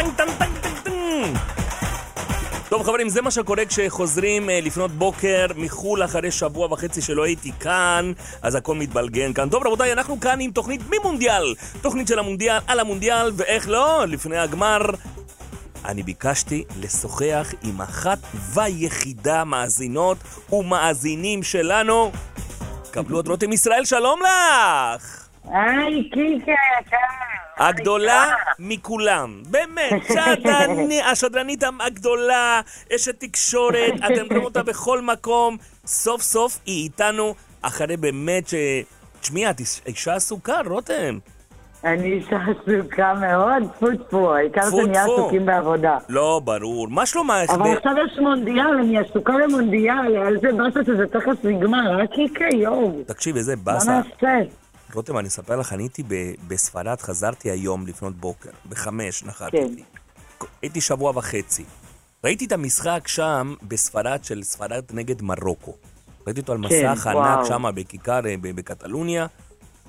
טנג טנג טנג טנג טנג טוב חברים, זה מה שקורה כשחוזרים לפנות בוקר מחו"ל אחרי שבוע וחצי שלא הייתי כאן, אז הכל מתבלגן כאן. טוב רבותיי, אנחנו כאן עם תוכנית מימונדיאל, תוכנית של המונדיאל על המונדיאל, ואיך לא, לפני הגמר אני ביקשתי לשוחח עם אחת ויחידה מאזינות ומאזינים שלנו. קבלו את רותם ישראל, שלום לך! היי, קיקה, יקר. הגדולה מכולם, באמת, שדרני, השדרנית הגדולה, אשת תקשורת, אתם רואים אותה בכל מקום, סוף סוף היא איתנו, אחרי באמת ש... תשמעי, את אישה עסוקה, רותם. אני אישה עסוקה מאוד, טפו טפו, העיקר שנהיה עסוקים בעבודה. לא, ברור. מה שלומך? אבל עכשיו יש מונדיאל, אני עסוקה במונדיאל, על זה באסה שזה תכף נגמר, רק יקרה, יואו. תקשיב, איזה באסה. מה נעשה? רותם, אני אספר לך, אני הייתי בספרד, חזרתי היום לפנות בוקר, בחמש נחתי. כן. הייתי שבוע וחצי. ראיתי את המשחק שם בספרד של ספרד נגד מרוקו. ראיתי אותו על כן, מסך ענק שם בכיכר אה, בקטלוניה.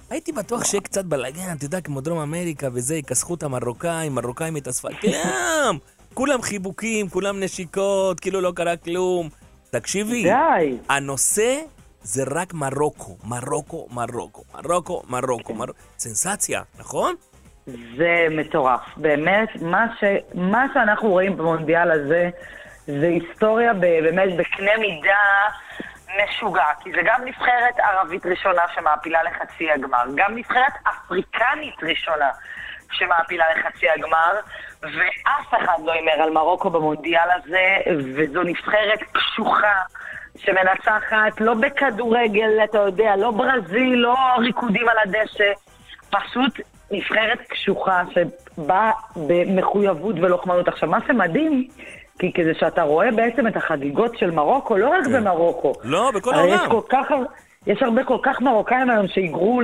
הייתי בטוח שיהיה קצת בלאגן, אתה יודע, כמו דרום אמריקה וזה, יכסחו את המרוקאים, מרוקאים את הספרד, כולם, כולם חיבוקים, כולם נשיקות, כאילו לא קרה כלום. תקשיבי, די. הנושא זה רק מרוקו, מרוקו, מרוקו, מרוקו, מרוקו, מרוקו. סנסציה, נכון? זה מטורף. באמת, מה, ש... מה שאנחנו רואים במונדיאל הזה, זה היסטוריה באמת בקנה מידה משוגע. כי זה גם נבחרת ערבית ראשונה שמעפילה לחצי הגמר, גם נבחרת אפריקנית ראשונה שמעפילה לחצי הגמר, ואף אחד לא הימר על מרוקו במונדיאל הזה, וזו נבחרת קשוחה. שמנצחת לא בכדורגל, אתה יודע, לא ברזיל, לא ריקודים על הדשא, פשוט נבחרת קשוחה שבאה במחויבות ולוחמנות. עכשיו, מה שמדהים, כי כזה שאתה רואה בעצם את החגיגות של מרוקו, לא רק כן. במרוקו. לא, בכל העולם. יש, כך, יש הרבה כל כך מרוקאים היום שהיגרו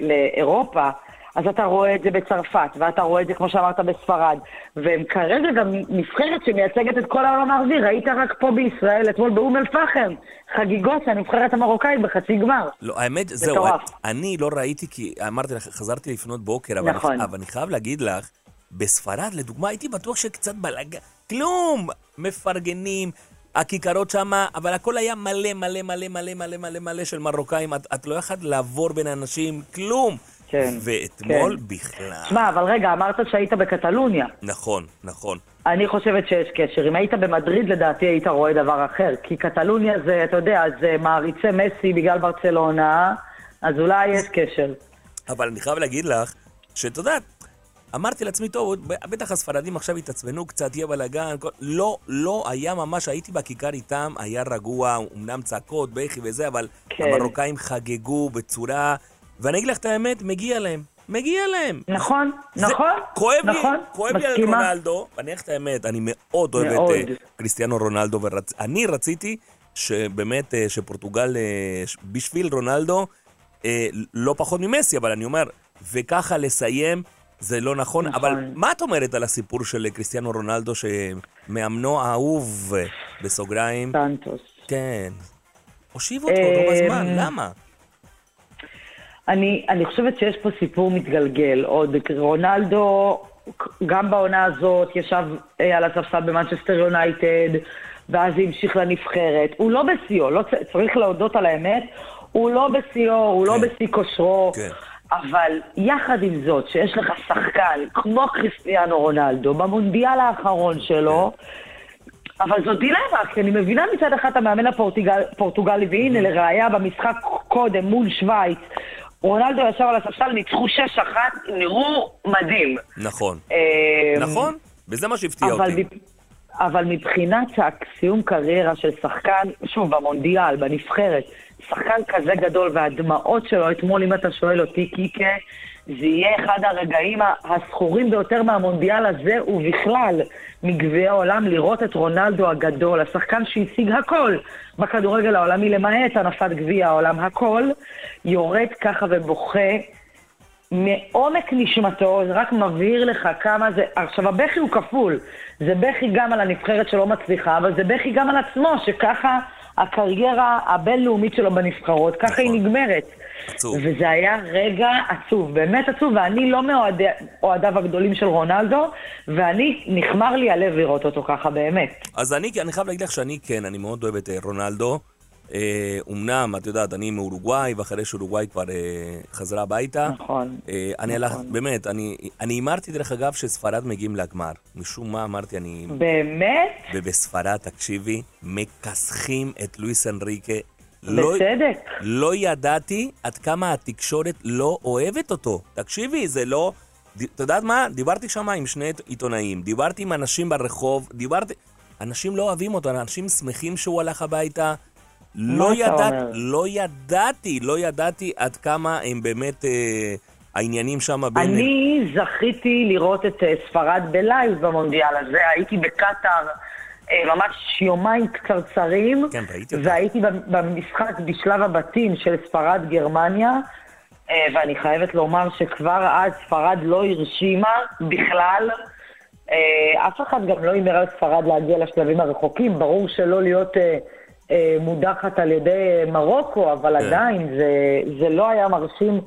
לאירופה. אז אתה רואה את זה בצרפת, ואתה רואה את זה, כמו שאמרת, בספרד. והם כרגע גם נבחרת שמייצגת את כל העולם הערבי. ראית רק פה בישראל, אתמול באום אל-פחם, חגיגות הנבחרת המרוקאית בחצי גמר. לא, האמת, זהו, אני לא ראיתי, כי אמרתי לך, חזרתי לפנות בוקר, אבל, נכון. אני, אבל אני חייב להגיד לך, בספרד, לדוגמה, הייתי בטוח שקצת בלאגן, כלום, מפרגנים. הכיכרות שם, אבל הכל היה מלא, מלא, מלא, מלא, מלא, מלא, מלא של מרוקאים. את, את לא יכולת לעבור בין האנשים, כלום. כן. ואתמול כן. בכלל... שמע, אבל רגע, אמרת שהיית בקטלוניה. נכון, נכון. אני חושבת שיש קשר. אם היית במדריד, לדעתי היית רואה דבר אחר. כי קטלוניה זה, אתה יודע, זה מעריצי מסי בגלל ברצלונה, אז אולי יש קשר. אבל אני חייב להגיד לך, שאת יודעת, אמרתי לעצמי, טוב, בטח הספרדים עכשיו התעצבנו קצת, יהיה בלאגן. לא, לא היה ממש, הייתי בכיכר איתם, היה רגוע, אמנם צעקות, בכי וזה, אבל כן. המרוקאים חגגו בצורה ואני אגיד לך את האמת, מגיע להם. מגיע להם. נכון, נכון, כואב נכון, לי, כואב לי על רונלדו, ואני אגיד לך את האמת, אני מאוד אוהב את uh, קריסטיאנו רונלדו, ואני ורצ... רציתי שבאמת, uh, שפורטוגל, uh, בשביל רונלדו, uh, לא פחות ממסי, אבל אני אומר, וככה לסיים, זה לא נכון. נכון. אבל מה את אומרת על הסיפור של קריסטיאנו רונלדו, שמאמנו האהוב, בסוגריים? סנטוס. כן. הושיב אותו רוב הזמן, למה? אני, אני חושבת שיש פה סיפור מתגלגל. עוד רונלדו, גם בעונה הזאת, ישב אה, על הספסל במנצ'סטר יונייטד, ואז המשיך לנבחרת. הוא לא בשיאו, לא, צריך להודות על האמת, הוא לא בשיאו, הוא לא כן. לא בשיא כושרו. כן. אבל יחד עם זאת, שיש לך שחקן כמו קריסטיאנו רונלדו, במונדיאל האחרון שלו, כן. אבל זו דילמה, כי אני מבינה מצד אחד המאמן הפורטוגלי, והנה. לראיה במשחק קודם מול שווייץ, רונלדו ישב על הספסל, ניצחו 6-1, נראו מדהים. נכון. אמ, נכון, וזה מה שהפתיע אותי. אבל מבחינת סיום קריירה של שחקן, שוב, במונדיאל, בנבחרת, שחקן כזה גדול והדמעות שלו, אתמול, אם אתה שואל אותי, קיקה, זה יהיה אחד הרגעים הזכורים ביותר מהמונדיאל הזה, ובכלל, מגביעי העולם, לראות את רונלדו הגדול, השחקן שהשיג הכל בכדורגל העולמי, למעט הנפת גביע העולם, הכל, יורד ככה ובוכה. מעומק נשמתו, זה רק מבהיר לך כמה זה... עכשיו, הבכי הוא כפול. זה בכי גם על הנבחרת שלא מצליחה, אבל זה בכי גם על עצמו, שככה הקריירה הבינלאומית שלו בנבחרות, ככה היא נכון. נגמרת. עצוב. וזה היה רגע עצוב, באמת עצוב, ואני לא מאוהדיו הגדולים של רונלדו, ואני, נחמר לי הלב לראות אותו ככה, באמת. אז אני, אני חייב להגיד לך שאני כן, אני מאוד אוהב את אה, רונלדו. אה, אומנם, את יודעת, אני מאורוגוואי, ואחרי שאורוגוואי כבר אה, חזרה הביתה. נכון. אה, אני נכון. הלך, באמת, אני אני הימרתי דרך אגב שספרד מגיעים לגמר. משום מה אמרתי, אני... באמת? ובספרד, תקשיבי, מכסחים את לואיס אנריקה. לא, בצדק. לא ידעתי עד כמה התקשורת לא אוהבת אותו. תקשיבי, זה לא... את יודעת מה? דיברתי שם עם שני עיתונאים, דיברתי עם אנשים ברחוב, דיברתי... אנשים לא אוהבים אותו, אנשים שמחים שהוא הלך הביתה. לא, ידעת? לא ידעתי, לא ידעתי עד כמה הם באמת אה, העניינים שם בין... אני זכיתי לראות את אה, ספרד בלייב במונדיאל הזה, הייתי בקטאר ממש יומיים קצרצרים, כן, ראיתי אותך. והייתי במשחק בשלב הבתים של ספרד-גרמניה, אה, ואני חייבת לומר שכבר אז ספרד לא הרשימה בכלל. אה, אף אחד גם לא הימר על ספרד להגיע לשלבים הרחוקים, ברור שלא להיות אה, אה, מודחת על ידי מרוקו, אבל כן. עדיין זה, זה לא היה מרשים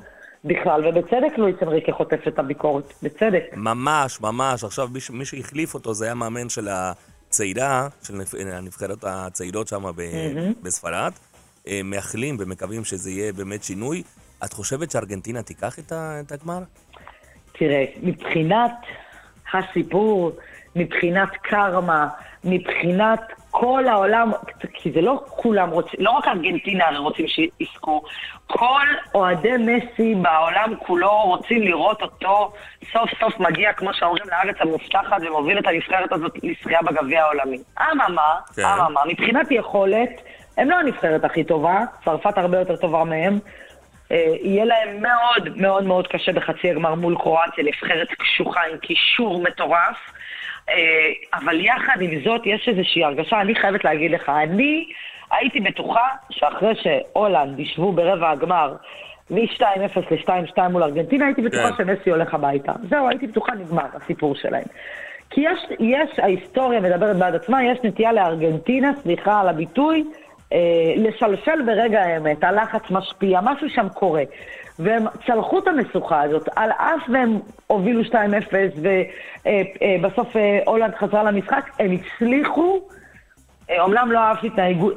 בכלל, ובצדק לואיס אנריקה חוטף את הביקורת, בצדק. ממש, ממש. עכשיו, מי, שהחליף אותו זה היה מאמן של הצעירה, של נבח- הנבחרת הצעירות שם ב- בספרד. אה, מאחלים ומקווים שזה יהיה באמת שינוי. את חושבת שארגנטינה תיקח את ה- את הגמר? תראה, מבחינת הסיפור, מבחינת קרמה, מבחינת כל העולם, כי זה לא כולם רוצים, לא רק ארגנטינה הרי רוצים שיזכו, כל אוהדי מסי בעולם כולו רוצים לראות אותו סוף סוף מגיע, כמו שאומרים, לארץ המובטחת ומוביל את הנבחרת הזאת לזכייה בגביע העולמי. אממה, כן. אממה, מבחינת יכולת, הם לא הנבחרת הכי טובה, צרפת הרבה יותר טובה מהם. אה, יהיה להם מאוד מאוד מאוד קשה בחצי הגמר מול קרואטיה, נבחרת קשוחה עם קישור מטורף. אה, אבל יחד עם זאת, יש איזושהי הרגשה, אני חייבת להגיד לך, אני הייתי בטוחה שאחרי שהולנד ישבו ברבע הגמר מ-2-0 ל-2-2 מול ארגנטינה, הייתי בטוחה כן. שמסי הולך הביתה. זהו, הייתי בטוחה, נגמר הסיפור שלהם. כי יש, יש, ההיסטוריה מדברת בעד עצמה, יש נטייה לארגנטינה, סליחה על הביטוי, אה, לשלשל ברגע האמת, הלחץ משפיע, משהו שם קורה. והם צלחו את המשוכה הזאת, על אף והם הובילו 2-0, ובסוף אה, הולנד חזרה למשחק, הם הצליחו, אה, אומנם לא אהבתי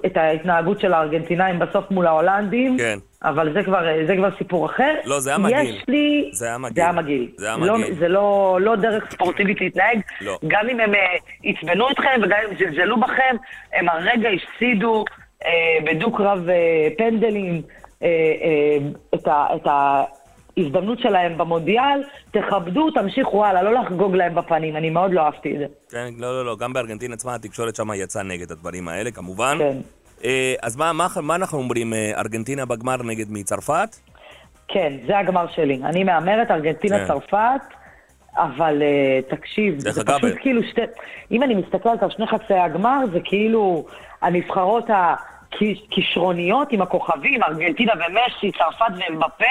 את ההתנהגות של הארגנטינאים בסוף מול ההולנדים, כן. אבל זה כבר, אה, זה כבר סיפור אחר. לא, זה היה מגעיל. יש לי... זה היה מגעיל. זה היה מגעיל. זה היה לא, מגעיל. זה לא, לא דרך ספורטיבית להתנהג. לא. גם אם הם אה, עצבנו אתכם וגם אם זלזלו בכם, הם הרגע הפסידו אה, בדו-קרב אה, פנדלים אה, אה, את, ה, את ההזדמנות שלהם במונדיאל. תכבדו, תמשיכו הלאה, לא לחגוג להם בפנים. אני מאוד לא אהבתי את זה. כן, לא, לא, לא, גם בארגנטינה עצמה התקשורת שם יצאה נגד הדברים האלה, כמובן. כן. אה, אז מה, מה, מה אנחנו אומרים, אה, ארגנטינה בגמר נגד מצרפת? כן, זה הגמר שלי. אני מהמרת, כן. ארגנטינה-צרפת, אבל uh, תקשיב, זה פשוט אה, כאילו שתי... אם אני מסתכלת על שני חצי הגמר, זה כאילו הנבחרות הכישרוניות עם הכוכבים, ארגנטינה ומסי, צרפת ואמבפה,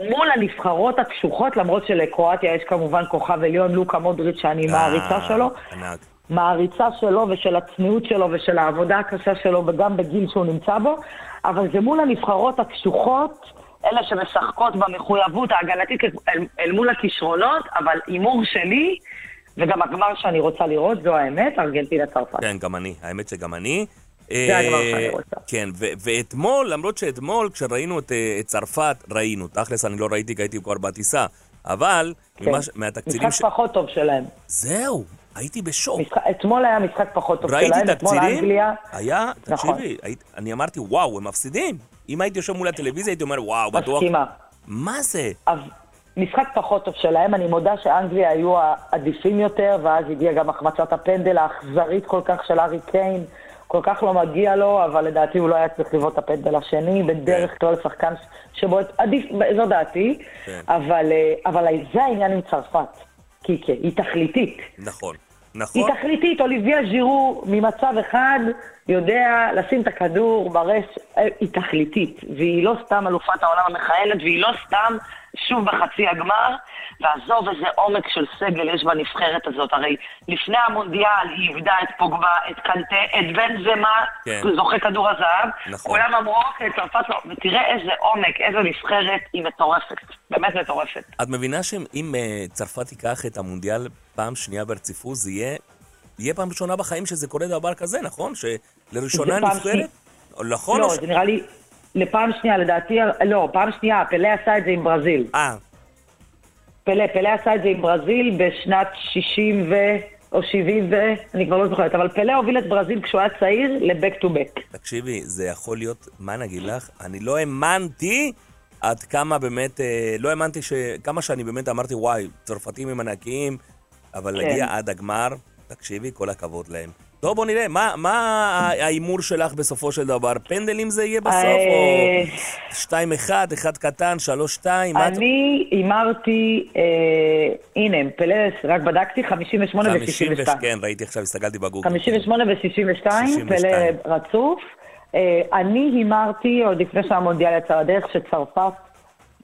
מול הנבחרות הקשוחות, למרות שלקרואטיה יש כמובן כוכב עליון, לוקה מודריץ', שאני מעריצה אה, שלו. ענק. מעריצה שלו ושל הצניעות שלו ושל העבודה הקשה שלו וגם בגיל שהוא נמצא בו, אבל זה מול הנבחרות הקשוחות, אלה שמשחקות במחויבות ההגנתית אל, אל מול הכישרונות, אבל הימור שלי, וגם הגמר שאני רוצה לראות, זו האמת, ארגנטינה צרפת. כן, גם אני, האמת שגם אני. זה הגמר אה, שאני רוצה. כן, ואתמול, למרות שאתמול, כשראינו את, אה, את צרפת, ראינו. תכלס, אני לא ראיתי, כי הייתי כבר בטיסה. אבל, כן. מהתקצירים משחק פחות טוב שלהם. זהו, הייתי בשוק. משחק, אתמול היה משחק פחות טוב שלהם, אתמול תקצירים, אנגליה. היה, נכון. תקשיבי, היית- אני אמרתי, וואו, הם מפסידים. אם הייתי יושב מול הטלוויזיה, הייתי אומר, וואו, בטוח. מסכימה. מה זה? אז משחק פחות טוב שלהם, אני מודה שאנגליה היו העדיפים יותר, ואז הגיעה גם החמצת הפנדל האכזרית כל כך של ארי קיין, כל כך לא מגיע לו, אבל לדעתי הוא לא היה צריך לבעוט את הפנדל השני, בדרך כלל שחקן שבועט, עדיף, זו דעתי, כן. אבל, אה, אבל זה העניין עם צרפת, קיקה, היא תכליתית. נכון. היא נכון? תכליתית, אוליביה ז'ירו ממצב אחד יודע לשים את הכדור ברש, אה, היא תכליתית, והיא לא סתם אלופת העולם המכהנת, והיא לא סתם שוב בחצי הגמר, ועזוב איזה עומק של סגל יש בנבחרת הזאת. הרי לפני המונדיאל היא איבדה את פוגבה, את קנטה, את בן זמה, כן. זוכה כדור הזהב. נכון. כולם אמרו, אוקיי, צרפת לא, ותראה איזה עומק, איזה נבחרת, היא מטורפת. באמת מטורפת. את מבינה שאם uh, צרפת תיקח את המונדיאל פעם שנייה ברציפות, זה יהיה... יהיה פעם ראשונה בחיים שזה קורה דבר כזה, נכון? שלראשונה נבחרת? נכון? לא, זה נראה לי... לפעם שנייה, לדעתי, לא, פעם שנייה, פלא עשה את זה עם ברזיל. אה. פלא, פלא עשה את זה עם ברזיל בשנת 60 ו... או 70 ו... אני כבר לא זוכרת, אבל פלא הוביל את ברזיל כשהוא היה צעיר ל-back to back. תקשיבי, זה יכול להיות, מה נגיד לך? אני לא האמנתי עד כמה באמת, אה, לא האמנתי ש... כמה שאני באמת אמרתי, וואי, צרפתים הם ענקיים, אבל כן. להגיע עד הגמר, תקשיבי, כל הכבוד להם. טוב, בוא נראה, מה, מה ההימור שלך בסופו של דבר? פנדלים זה יהיה בסוף, או 2-1, אה, 1 קטן, 3-2? אני הימרתי, אה, הנה, פלס, רק בדקתי, 58 ו-62. כן, ראיתי עכשיו, הסתכלתי בגוגל. 58 ו-62, פלא רצוף. אה, אני הימרתי, עוד לפני שהמונדיאל יצא לדרך, שצרפת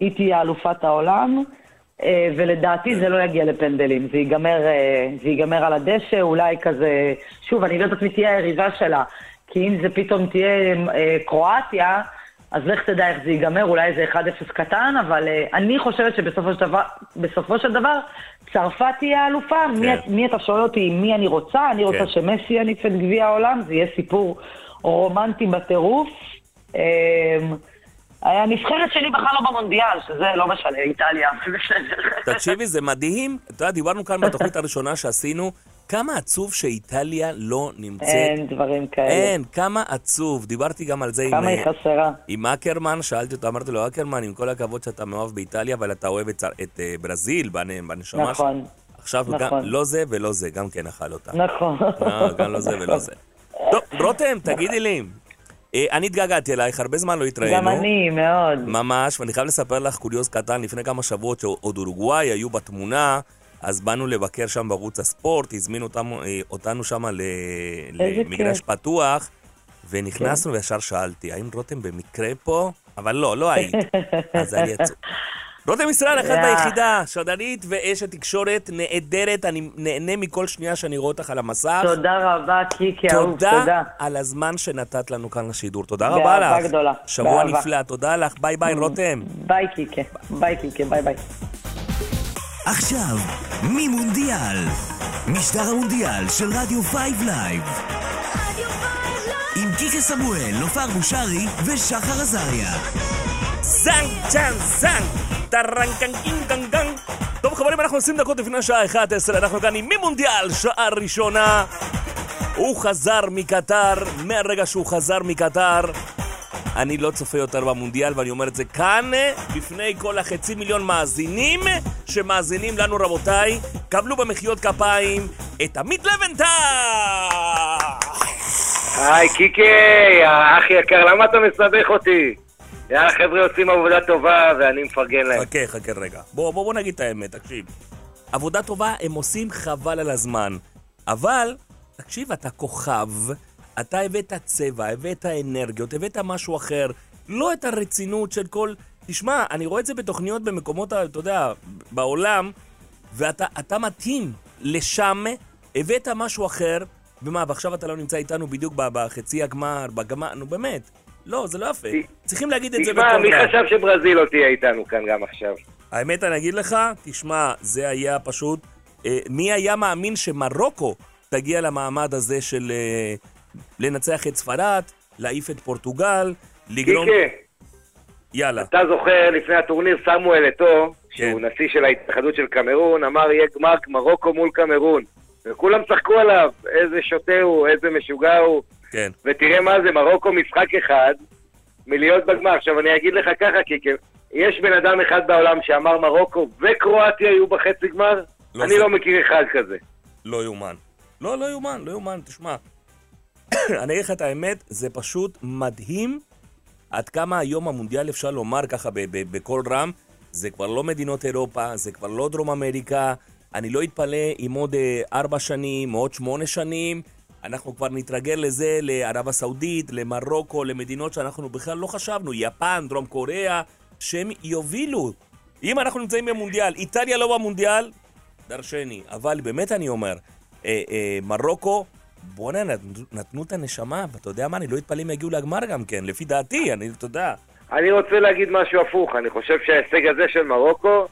היא תהיה אלופת העולם. אה, ולדעתי זה לא יגיע לפנדלים, זה ייגמר, אה, זה ייגמר על הדשא, אולי כזה, שוב, אני לא יודעת מי תהיה היריבה שלה, כי אם זה פתאום תהיה אה, קרואטיה, אז לך תדע איך זה ייגמר, אולי זה 1-0 קטן, אבל אני חושבת שבסופו של דבר, בסופו של דבר צרפת תהיה האלופה. כן. מי, מי אתה שואל אותי מי אני רוצה? אני רוצה כן. שמסי יניף את גביע העולם, זה יהיה סיפור רומנטי בטירוף. הנבחרת שלי בכלל לא במונדיאל, שזה לא משנה, איטליה. תקשיבי, זה מדהים. אתה יודע, דיברנו כאן בתוכנית הראשונה שעשינו, כמה עצוב שאיטליה לא נמצאת. אין דברים כאלה. אין, כמה עצוב. דיברתי גם על זה כמה עם... כמה היא חסרה. עם אקרמן, שאלתי אותו, אמרתי לו, אקרמן, עם כל הכבוד שאתה מאוהב באיטליה, אבל אתה אוהב את, את uh, ברזיל בנשמה נכון. עכשיו, נכון. גם, לא זה ולא זה, גם כן אכל אותה. נכון. לא, גם לא זה ולא זה. טוב, רותם, תגידי לי, אה, אני התגעגעתי אלייך, הרבה זמן לא התראינו. גם אני, מאוד. ממש, ואני חייב לספר לך קוריוז קטן, לפני כמה שבועות שעוד אורוגוואי היו בתמונה, אז באנו לבקר שם בערוץ הספורט, הזמינו אה, אותנו שם למגרש פתוח, ונכנסנו כן. וישר שאלתי, האם רותם במקרה פה? אבל לא, לא היית. אז אני עצוב. רותם ישראל, אחת ויחידה, שדרנית ואשת תקשורת נהדרת, אני נהנה מכל שנייה שאני רואה אותך על המסך. תודה רבה, קיקי, אהוב, תודה. תודה על הזמן שנתת לנו כאן לשידור, תודה רבה לך. באהבה גדולה. שבוע נפלא, תודה לך, ביי ביי, רותם. ביי קיקי, ביי קיקי, ביי ביי. עכשיו, מימונדיאל, משדר המונדיאל של רדיו 5 לייב. עם קיקה סמואל, נופר בושרי ושחר עזריה. זנג צ'אן זנג! טרנקנקינקנקנק טוב חברים, אנחנו 20 דקות לפני השעה 11, אנחנו כאן עם מימונדיאל, שעה ראשונה. הוא חזר מקטר, מהרגע שהוא חזר מקטר, אני לא צופה יותר במונדיאל, ואני אומר את זה כאן, בפני כל החצי מיליון מאזינים שמאזינים לנו, רבותיי. קבלו במחיאות כפיים את עמית לבנטל! היי, קיקי, האח יקר, למה אתה מסבך אותי? יאללה, חבר'ה עושים עבודה טובה ואני מפרגן להם. חכה, חכה רגע. בוא, בוא, בוא נגיד את האמת, תקשיב. עבודה טובה הם עושים חבל על הזמן. אבל, תקשיב, אתה כוכב, אתה הבאת צבע, הבאת אנרגיות, הבאת משהו אחר, לא את הרצינות של כל... תשמע, אני רואה את זה בתוכניות במקומות, אתה יודע, בעולם, ואתה מתאים לשם, הבאת משהו אחר, ומה, ועכשיו אתה לא נמצא איתנו בדיוק בחצי הגמר, בגמר, נו באמת. לא, זה לא יפה. צריכים להגיד את זה בקול רב. תשמע, מי חשב שברזיל לא תהיה איתנו כאן גם עכשיו? האמת, אני אגיד לך, תשמע, זה היה פשוט... אה, מי היה מאמין שמרוקו תגיע למעמד הזה של אה, לנצח את ספרד, להעיף את פורטוגל, לגרום... קיקה. יאללה. אתה זוכר, לפני הטורניר, סמואל אתו, כן. שהוא נשיא של ההתאחדות של קמרון, אמר יהיה גמר מרוקו מול קמרון. וכולם צחקו עליו, איזה שוטה הוא, איזה משוגע הוא. כן. ותראה מה זה, מרוקו משחק אחד מלהיות בגמר. עכשיו, אני אגיד לך ככה, כי יש בן אדם אחד בעולם שאמר מרוקו וקרואטיה יהיו בחצי גמר, לא אני זה... לא מכיר אחד כזה. לא יאומן. לא, לא יאומן, לא יאומן, תשמע. אני אגיד לך את האמת, זה פשוט מדהים עד כמה היום המונדיאל אפשר לומר ככה בקול רם, זה כבר לא מדינות אירופה, זה כבר לא דרום אמריקה, אני לא אתפלא אם עוד אה, ארבע שנים, עוד שמונה שנים, אנחנו כבר נתרגל לזה, לערב הסעודית, למרוקו, למדינות שאנחנו בכלל לא חשבנו, יפן, דרום קוריאה, שהם יובילו אם אנחנו נמצאים במונדיאל, איטליה לא במונדיאל, דרשני. אבל באמת אני אומר, אה, אה, מרוקו, בואנה, נתנו, נתנו את הנשמה, ואתה יודע מה, אני לא אתפלא אם יגיעו לגמר גם כן, לפי דעתי, אני, אתה יודע. אני רוצה להגיד משהו הפוך, אני חושב שההישג הזה של מרוקו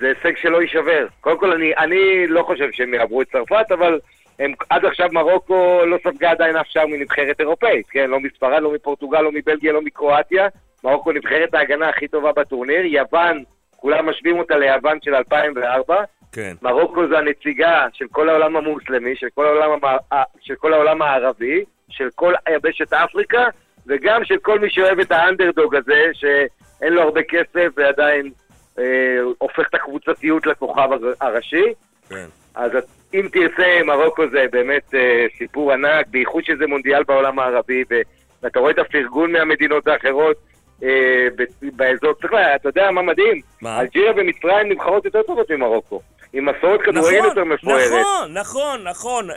זה הישג שלא יישבר. קודם כל, אני, אני לא חושב שהם יעברו את צרפת, אבל הם, עד עכשיו מרוקו לא ספגה עדיין אף שער מנבחרת אירופאית, כן? לא מספרד, לא מפורטוגל, לא מבלגיה, לא מקרואטיה. מרוקו נבחרת ההגנה הכי טובה בטורניר. יוון, כולם משווים אותה ליוון של 2004. כן. מרוקו זה הנציגה של כל העולם המוסלמי, של כל העולם, המ... של כל העולם הערבי, של כל יבשת אפריקה, וגם של כל מי שאוהב את האנדרדוג הזה, שאין לו הרבה כסף ועדיין אה, הופך את הקבוצתיות לכוכב הראשי. כן. אז אם תרצה, מרוקו זה באמת אה, סיפור ענק, בייחוד שזה מונדיאל בעולם הערבי, ואתה רואה את הפרגון מהמדינות האחרות אה, באזור. צריך לה, אתה יודע מה מדהים? מה? אלג'יריה ומצרים נבחרות יותר טובות ממרוקו. עם מסורת כדורגל נכון, יותר מפוארת. נכון, נכון, נכון.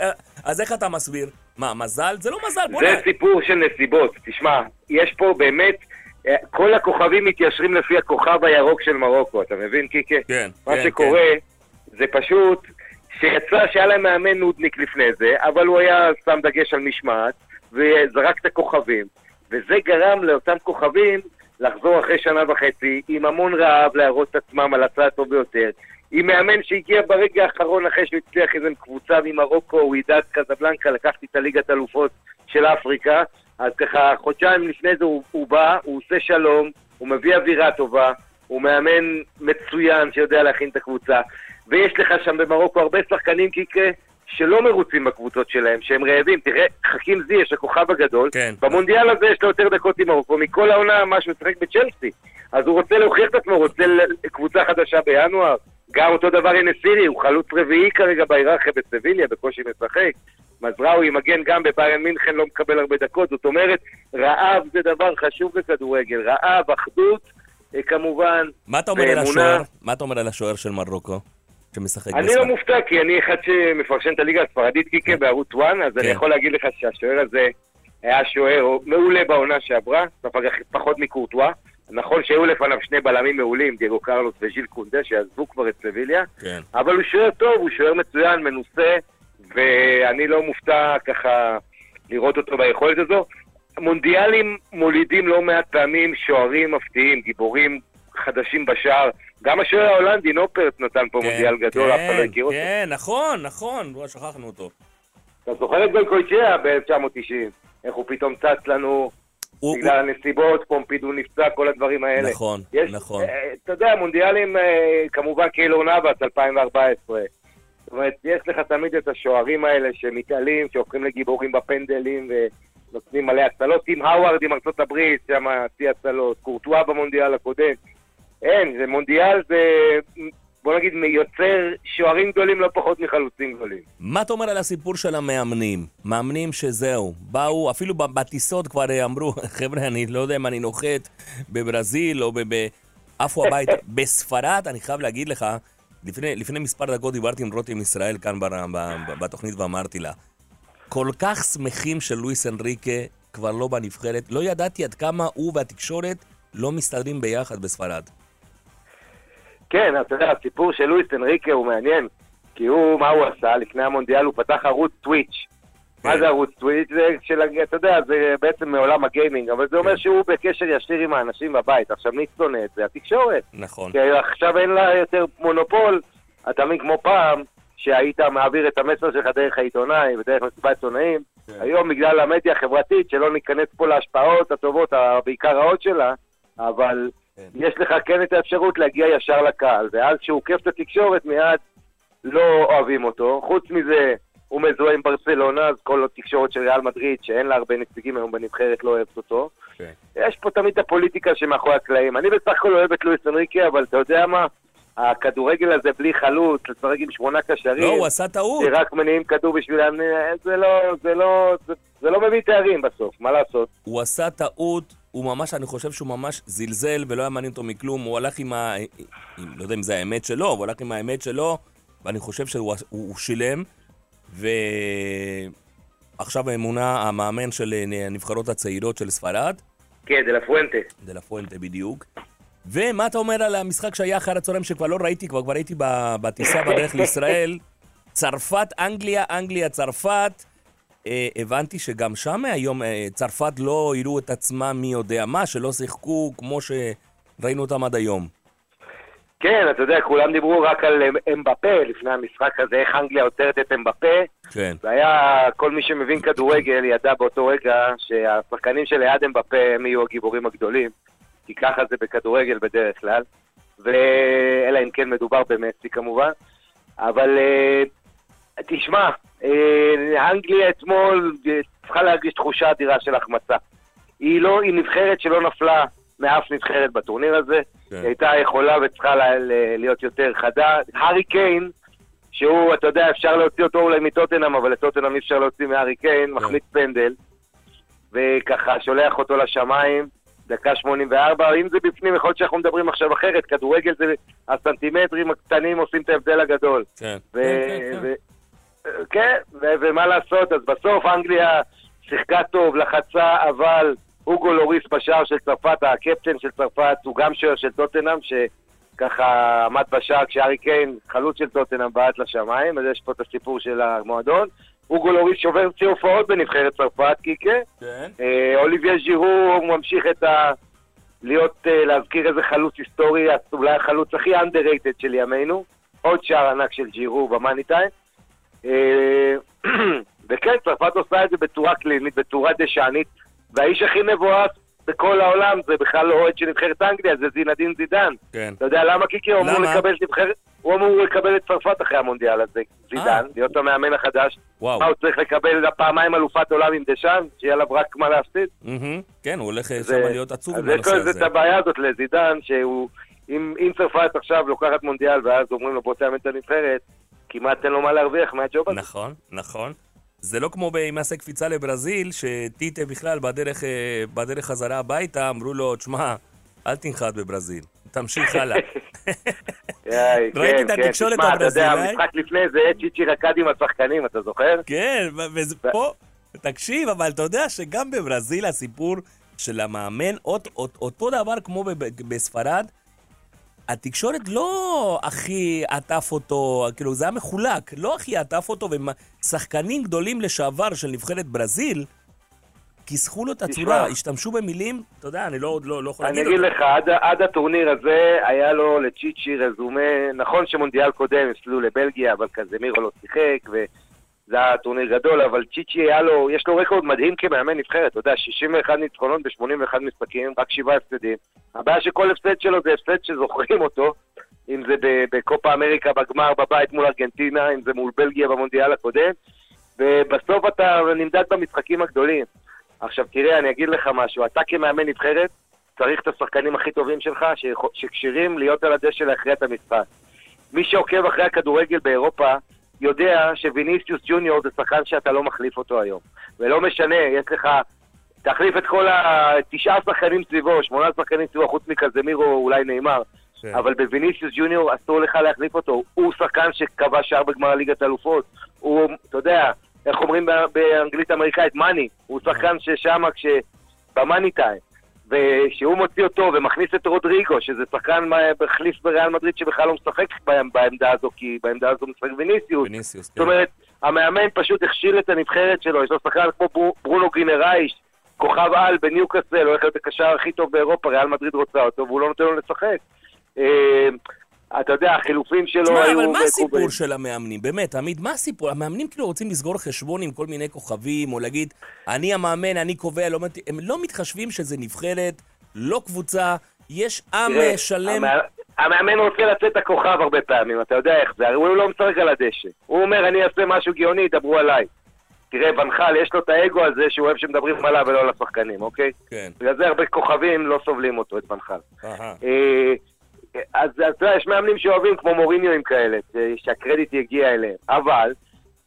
אז איך אתה מסביר? מה, מזל? זה לא מזל, בוא זה נ... סיפור של נסיבות. תשמע, יש פה באמת, אה, כל הכוכבים מתיישרים לפי הכוכב הירוק של מרוקו, אתה מבין, קיקה? כן, מה כן, שקורה זה פשוט שיצא שהיה להם מאמן נודניק לפני זה, אבל הוא היה שם דגש על משמעת, וזרק את הכוכבים. וזה גרם לאותם כוכבים לחזור אחרי שנה וחצי עם המון רעב להראות את עצמם על הצד הטוב ביותר. עם מאמן שהגיע ברגע האחרון אחרי שהוא הצליח איזה קבוצה ממרוקו, הוא ידע קזבלנקה, לקחתי את הליגת אלופות של אפריקה, אז ככה חודשיים לפני זה הוא, הוא בא, הוא עושה שלום, הוא מביא אווירה טובה, הוא מאמן מצוין שיודע להכין את הקבוצה, ויש לך שם במרוקו הרבה שחקנים קיקה שלא מרוצים בקבוצות שלהם, שהם רעבים. תראה, חכים זיש, הכוכב הגדול, כן. במונדיאל הזה יש לו יותר דקות עם מרוקו, מכל העונה מה שהוא משחק בצ'לסי. אז הוא רוצה להוכיח את עצמו, רוצה קבוצה חדשה בינואר. גם אותו דבר הנה סירי, הוא חלוץ רביעי כרגע בהיררכיה בסביליה, בקושי משחק. מזרעוי מגן גם בביירן מינכן, לא מקבל הרבה דקות. זאת אומרת, רעב זה דבר חשוב בכדורגל. רעב, אחדות, אה, כמובן, מה אתה אומר על. השוער? מה אתה אומר על השוער של מרוקו? שמשחק אני בספרד? לא מופתע, כי אני אחד שמפרשן את הליגה הספרדית קיקה בערוץ 1, אז אני כן. יכול להגיד לך שהשוער הזה היה שוער מעולה בעונה שעברה, ספג פחות מקורטואה. נכון שהיו לפניו שני בלמים מעולים, דייגו קרלוס וז'יל קונדה, שעזבו כבר את סביליה, כן. אבל הוא שוער טוב, הוא שוער מצוין, מנוסה, ואני לא מופתע ככה לראות אותו ביכולת הזו. מונדיאלים מולידים לא מעט פעמים שוערים מפתיעים, גיבורים חדשים בשער. גם השוער ההולנדי, נופרט, נתן פה מונדיאל גדול, אף אחד לא הכיר אותו. כן, נכון, נכון, לא שכחנו אותו. אתה זוכר את גולקויצ'יה ב-1990? איך הוא פתאום צץ לנו הוא- בגלל הנסיבות, פומפידו נפצע, כל הדברים האלה. נכון, יש, נכון. אה, אתה יודע, מונדיאלים, אה, כמובן קיילור נאבס 2014. זאת אומרת, יש לך תמיד את השוערים האלה שמתעלים, שהופכים לגיבורים בפנדלים ונותנים מלא הצלות. טים האווארד עם ארצות הברית, שם שיא הצלות. קורטואה במונדיאל הקודם. אין, זה מונדיאל, זה, בוא נגיד, יוצר שוערים גדולים לא פחות מחלוצים גדולים. מה אתה אומר על הסיפור של המאמנים? מאמנים שזהו, באו, אפילו בטיסות כבר אמרו, חבר'ה, אני לא יודע אם אני נוחת בברזיל או. ב- עפו הביתה. בספרד, אני חייב להגיד לך, לפני, לפני מספר דקות דיברתי עם רותם ישראל כאן ב, ב, ב, בתוכנית ואמרתי לה, כל כך שמחים שלואיס אנריקה כבר לא בנבחרת, לא ידעתי עד כמה הוא והתקשורת לא מסתדרים ביחד בספרד. כן, אתה יודע, הסיפור של לואיס אנריקה הוא מעניין, כי הוא, מה הוא עשה? לפני המונדיאל הוא פתח ערוץ טוויץ'. מה כן. זה ערוץ טוויץ'? זה של, אתה יודע, זה בעצם מעולם הגיימינג, אבל זה אומר כן. שהוא בקשר ישיר עם האנשים בבית. עכשיו, מי שונא את זה? התקשורת. נכון. כי עכשיו אין לה יותר מונופול, אתה מבין, כמו פעם, שהיית מעביר את המסר שלך דרך העיתונאי ודרך מסיבת עיתונאים. כן. היום, בגלל המדיה החברתית, שלא ניכנס פה להשפעות הטובות, בעיקר רעות שלה, אבל. יש לך כן את האפשרות להגיע ישר לקהל, ואז כשהוא עוקף את התקשורת מיד לא אוהבים אותו. חוץ מזה, הוא מזוהה עם ברצלונה, אז כל התקשורת של ריאל מדריד, שאין לה הרבה נציגים היום בנבחרת, לא אוהבת אותו. כן. יש פה תמיד את הפוליטיקה שמאחורי הקלעים. אני בסך הכל אוהב את לואיס אנריקה, אבל אתה יודע מה? הכדורגל הזה בלי חלוץ, לשחק עם שמונה קשרים, לא, הוא עשה טעות. שרק מניעים כדור בשבילם, זה לא, זה לא, זה, זה לא מביא תארים בסוף, מה לעשות? הוא עשה טעות, הוא ממש, אני חושב שהוא ממש זלזל ולא היה מעניין אותו מכלום, הוא הלך עם ה... עם, לא יודע אם זה האמת שלו, הוא הלך עם האמת שלו, ואני חושב שהוא הוא, הוא שילם, ועכשיו האמונה, המאמן של הנבחרות הצעירות של ספרד, כן, דה לה פואנטה. דה לה פואנטה בדיוק, ומה אתה אומר על המשחק שהיה אחר הצהריים שכבר לא ראיתי, כבר כבר הייתי בטיסה בדרך לישראל? צרפת, אנגליה, אנגליה, צרפת. אה, הבנתי שגם שם היום אה, צרפת לא יראו את עצמם מי יודע מה, שלא שיחקו כמו שראינו אותם עד היום. כן, אתה יודע, כולם דיברו רק על אמ- אמבפה לפני המשחק הזה, איך אנגליה עוצרת את אמבפה. כן. והיה, כל מי שמבין כדורגל ידע באותו רגע שהשחקנים שליד אמבפה הם יהיו הגיבורים הגדולים, כי ככה זה בכדורגל בדרך כלל, ואלא אם כן מדובר במסי כמובן. אבל אה, תשמע, אה, אנגליה אתמול אה, צריכה להרגיש תחושה אדירה של החמצה. היא לא, היא נבחרת שלא נפלה מאף נבחרת בטורניר הזה. כן. היא הייתה יכולה וצריכה ל- ל- להיות יותר חדה. הארי קיין, שהוא, אתה יודע, אפשר להוציא אותו אולי מטוטנאם, אבל לטוטנאם אי אפשר להוציא מהארי קיין, מחליט פנדל, וככה שולח אותו לשמיים, דקה 84, אם זה בפנים, יכול להיות שאנחנו מדברים עכשיו אחרת, כדורגל זה, הסנטימטרים הקטנים עושים את ההבדל הגדול. כן. ו- כן, כן, כן. ו- כן, ומה לעשות, אז בסוף אנגליה שיחקה טוב, לחצה, אבל אוגו לוריס בשער של צרפת, הקפטן של צרפת, הוא גם שוער של טוטנאם, שככה עמד בשער כשארי קיין, חלוץ של טוטנאם, בעט לשמיים, אז יש פה את הסיפור של המועדון. אוגו לוריס שובר צי הופעות בנבחרת צרפת, קיקה. כן. אה, אוליביה ז'ירו ממשיך את ה... להיות, אה, להזכיר איזה חלוץ היסטורי, אולי החלוץ הכי underrated של ימינו. עוד שער ענק של ג'ירו במאני טיים. אה, וכן, צרפת עושה את זה בצורה קלינית, בצורה דשאנית, והאיש הכי מבואס בכל העולם זה בכלל לא אוהד של נבחרת אנגליה, זה זינדין זידן. כן. אתה יודע למה קיקי? הוא אמור? לקבל נבחרת... הוא אמור לקבל את צרפת אחרי המונדיאל הזה, זידן, אה. להיות המאמן החדש. וואו. מה, הוא צריך לקבל פעמיים אלופת עולם עם דשאן? שיהיה עליו רק מה להפסיד? מהמם. כן, הוא הולך זה- שם להיות עצוב אז עם יש הנושא לו איזה הזה. את הבעיה הזאת לזידן, שהוא... אם, אם צרפת עכשיו לוקחת מונדיאל ואז אומרים לו בוא תאמן את הנבחרת, כמעט אין לו מה להרוויח מהג'וב הזה. נכון, נכון. זה לא כמו במעשה קפיצה לברזיל, שטיטה בכלל בדרך, אה, בדרך חזרה הביתה, אמרו לו, תשמע, אל תנחת בברזיל, תמשיך הלאה. ראיתי כן, את כן. התקשורת תשמע, אתה יודע, הברזילאית. המשחק לפני זה צ'יצ'י רקד עם השחקנים, אתה זוכר? כן, ו- וזה פה, תקשיב, אבל אתה יודע שגם בברזיל הסיפור של המאמן, אות- אות- אותו דבר כמו בספרד, התקשורת לא הכי עטף אותו, כאילו זה היה מחולק, לא הכי עטף אותו, ושחקנים גדולים לשעבר של נבחרת ברזיל, כיסחו לו את הצורה. השתמשו במילים, אתה יודע, אני לא, לא, לא יכול אני להגיד אגיד אותם. לך, עד, עד הטורניר הזה היה לו לצ'יצ'י רזומה, נכון שמונדיאל קודם הפסידו לבלגיה, אבל קזמירו לא שיחק, וזה היה טורניר גדול, אבל צ'יצ'י היה לו, יש לו רקורד מדהים כמאמן נבחרת, אתה יודע, 61 ניצחונות ב-81 משחקים, רק שבעה הפסדים. הבעיה שכל הפסד שלו זה הפסד שזוכרים אותו, אם זה בקופה אמריקה בגמר בבית מול ארגנטינה, אם זה מול בלגיה במונדיאל הקודם, ובסוף אתה נמדד במשחקים הגדולים. עכשיו תראה, אני אגיד לך משהו, אתה כמאמן נבחרת, צריך את השחקנים הכי טובים שלך, שכשירים להיות על הדשא להכריע את המשחק. מי שעוקב אחרי הכדורגל באירופה, יודע שוויניסיוס ג'וניור זה שחקן שאתה לא מחליף אותו היום. ולא משנה, יש לך... תחליף את כל התשעה שחקנים סביבו, שמונה שחקנים סביבו, חוץ מקזמירו, אולי נאמר. כן. אבל בוויניסיוס ג'וניור אסור לך להחליף אותו. הוא שחקן שכבש שער בגמר ליגת אלופות. הוא, אתה יודע, איך אומרים באנגלית אמריקאית, מאני. הוא שחקן ששם, כש... במאני טיים. וכשהוא מוציא אותו ומכניס את רודריגו, שזה שחקן מחליף בריאל מדריד שבכלל לא משחק בעמ- בעמדה הזו, כי בעמדה הזו משחק ויניסיוס. ויניסיוס, זאת כן. אומרת, המאמן פשוט הכשיל את הנבחרת שלו, יש לו שחקן כמו ברו- ברונו גינרייש, כוכב על בניוקאסל, הולך להיות הקשר הכי טוב באירופה, ריאל מדריד רוצה אותו, והוא לא נותן לו לשחק. אתה יודע, החילופים שלו תשמע, היו... אבל מה. הסיפור של המאמנים? באמת, עמית, מה הסיפור? המאמנים כאילו רוצים לסגור חשבון עם כל מיני כוכבים, או להגיד, אני המאמן, אני קובע, לא... מת-" הם לא מתחשבים שזה נבחרת, לא קבוצה, יש עם תראה, אה, שלם. המא- המאמן רוצה לצאת הכוכב הרבה פעמים, אתה יודע איך זה, הרי הוא לא משחק על הדשא. הוא אומר, אני אעשה משהו גאוני, ידברו עליי. תראה, ונחל, יש לו את האגו הזה שהוא אוהב שמדברים עליו ולא על השחקנים, אוקיי? כן. בגלל זה הרבה כוכבים לא סובלים אותו, את ונחל. אהה. אה, אז אתה יודע, יש מאמנים שאוהבים כמו מוריניואים כאלה, שהקרדיט יגיע אליהם. אבל,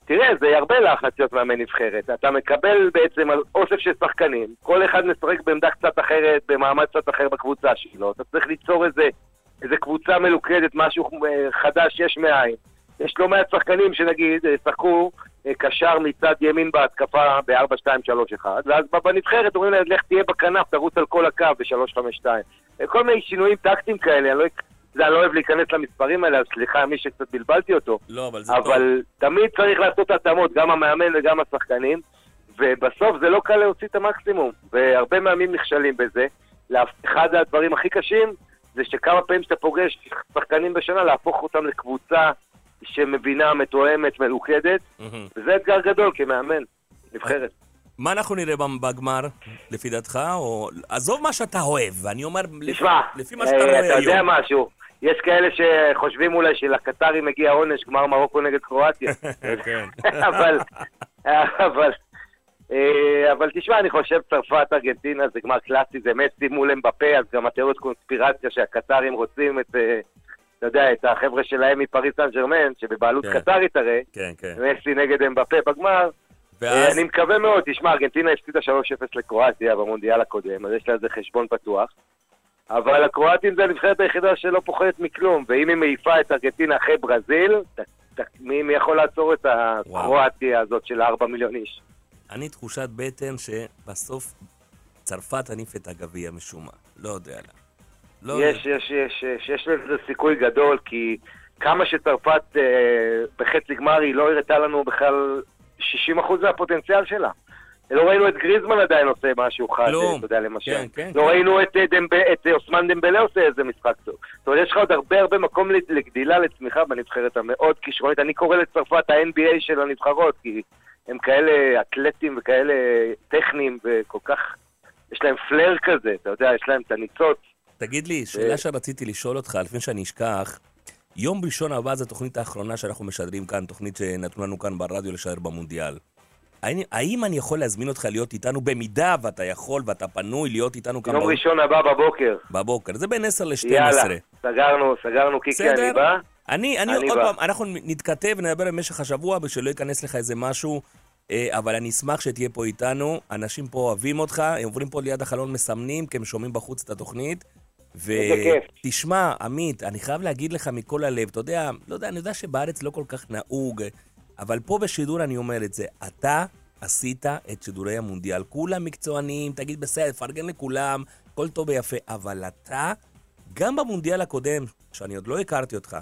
תראה, זה הרבה לחץ להיות מאמן נבחרת. אתה מקבל בעצם על אוסף של שחקנים, כל אחד משחק בעמדה קצת אחרת, במעמד קצת אחר בקבוצה שלו. אתה צריך ליצור איזה, איזה קבוצה מלוכדת, משהו אה, חדש יש מאין. יש לא מעט שחקנים שנגיד, אה, שחקו קשר מצד ימין בהתקפה ב-4-2-3-1, ואז בנבחרת אומרים להם, לך תהיה בכנף, תרוץ על כל הקו ב-3-5-2. אה, כל מיני שינויים טקטיים כאלה, אני לא, זה, אני לא אוהב להיכנס למספרים האלה, אז סליחה מי שקצת בלבלתי אותו. לא, אבל זה אבל תמיד צריך לעשות התאמות, גם המאמן וגם השחקנים, ובסוף זה לא קל להוציא את המקסימום, והרבה מאמנים נכשלים בזה. אחד הדברים הכי קשים זה שכמה פעמים שאתה פוגש שחקנים בשנה, להפוך אותם לקבוצה שמבינה, מתואמת, מלוכדת. וזה אתגר גדול כמאמן, נבחרת. מה אנחנו נראה בגמר, לפי דעתך? או... עזוב מה שאתה אוהב, ואני אומר, תשמע, לפי מה שאתה אה, רואה אתה יודע היום. משהו, יש כאלה שחושבים אולי שלקטרים מגיע עונש גמר מרוקו נגד קרואטיה. כן. אבל, אבל, אה, אבל תשמע, אני חושב צרפת, ארגנטינה זה גמר קלאסי, זה מסי מול אמבפה, אז גם התיאוריות קונספירציה שהקטרים רוצים את, אה, אתה יודע, את החבר'ה שלהם מפריס סן ג'רמן, שבבעלות כן. קטרית הרי, כן, כן. מסי נגד אמבפה בגמר. ואז, אני מקווה מאוד, תשמע, ארגנטינה הפסידה 3-0 לקרואטיה במונדיאל הקודם, אז יש לה איזה חשבון פתוח. אבל הקרואטים זה הנבחרת היחידה שלא פוחדת מכלום, ואם היא מעיפה את ארגנטינה אחרי ברזיל, ת- ת- מי מי יכול לעצור את הקרואטיה הזאת של 4 מיליון איש? אני תחושת בטן שבסוף צרפת תניף את הגביע משום מה. לא יודע למה. לא יש, יש, יש, יש, יש לזה סיכוי גדול, כי כמה שצרפת אה, בחצי גמר היא לא הראתה לנו בכלל 60% מהפוטנציאל שלה. לא ראינו את גריזמן עדיין עושה משהו חד. אתה יודע, למשל. כן, כן, לא כן. ראינו את, אה, דמב... את אה, אוסמן דמבלה עושה איזה משחק טוב. זאת אומרת, יש לך עוד הרבה הרבה מקום לגדילה, לצמיחה בנבחרת המאוד כישרונית. אני קורא לצרפת ה-NBA של הנבחרות, כי הם כאלה אתלטים וכאלה טכניים וכל כך... יש להם פלר כזה, אתה יודע, יש להם את הניצוץ. תגיד לי, שאלה שרציתי לשאול אותך, לפני שאני אשכח, יום ראשון הבא זו התוכנית האחרונה שאנחנו משדרים כאן, תוכנית שנתנו לנו כאן ברדיו לשדר במונדיאל. האם, האם אני יכול להזמין אותך להיות איתנו, במידה ואתה יכול ואתה פנוי להיות איתנו כאן יום באול- ראשון הבא בבוקר. בבוקר? זה בין 10 ל-12. יאללה, סגרנו, סגרנו, קיקי, אני בא. אני, אני, אני עוד בא. פעם, אנחנו נתכתב ונדבר במשך השבוע, ושלא ייכנס לך איזה משהו, אה, אבל אני אשמח שתהיה פה איתנו. אנשים פה אוהבים אותך, הם עוברים פה ליד החלון מסמנים, כי הם שומעים בחוץ את התוכנית. ותשמע, עמית, אני חייב להגיד לך מכל הלב, אתה יודע, לא יודע, אני יודע שבארץ לא כל כך נהוג, אבל פה בשידור אני אומר את זה, אתה עשית את שידורי המונדיאל. כולם מקצוענים, תגיד בסדר, פרגן לכולם, הכל טוב ויפה, אבל אתה, גם במונדיאל הקודם, שאני עוד לא הכרתי אותך,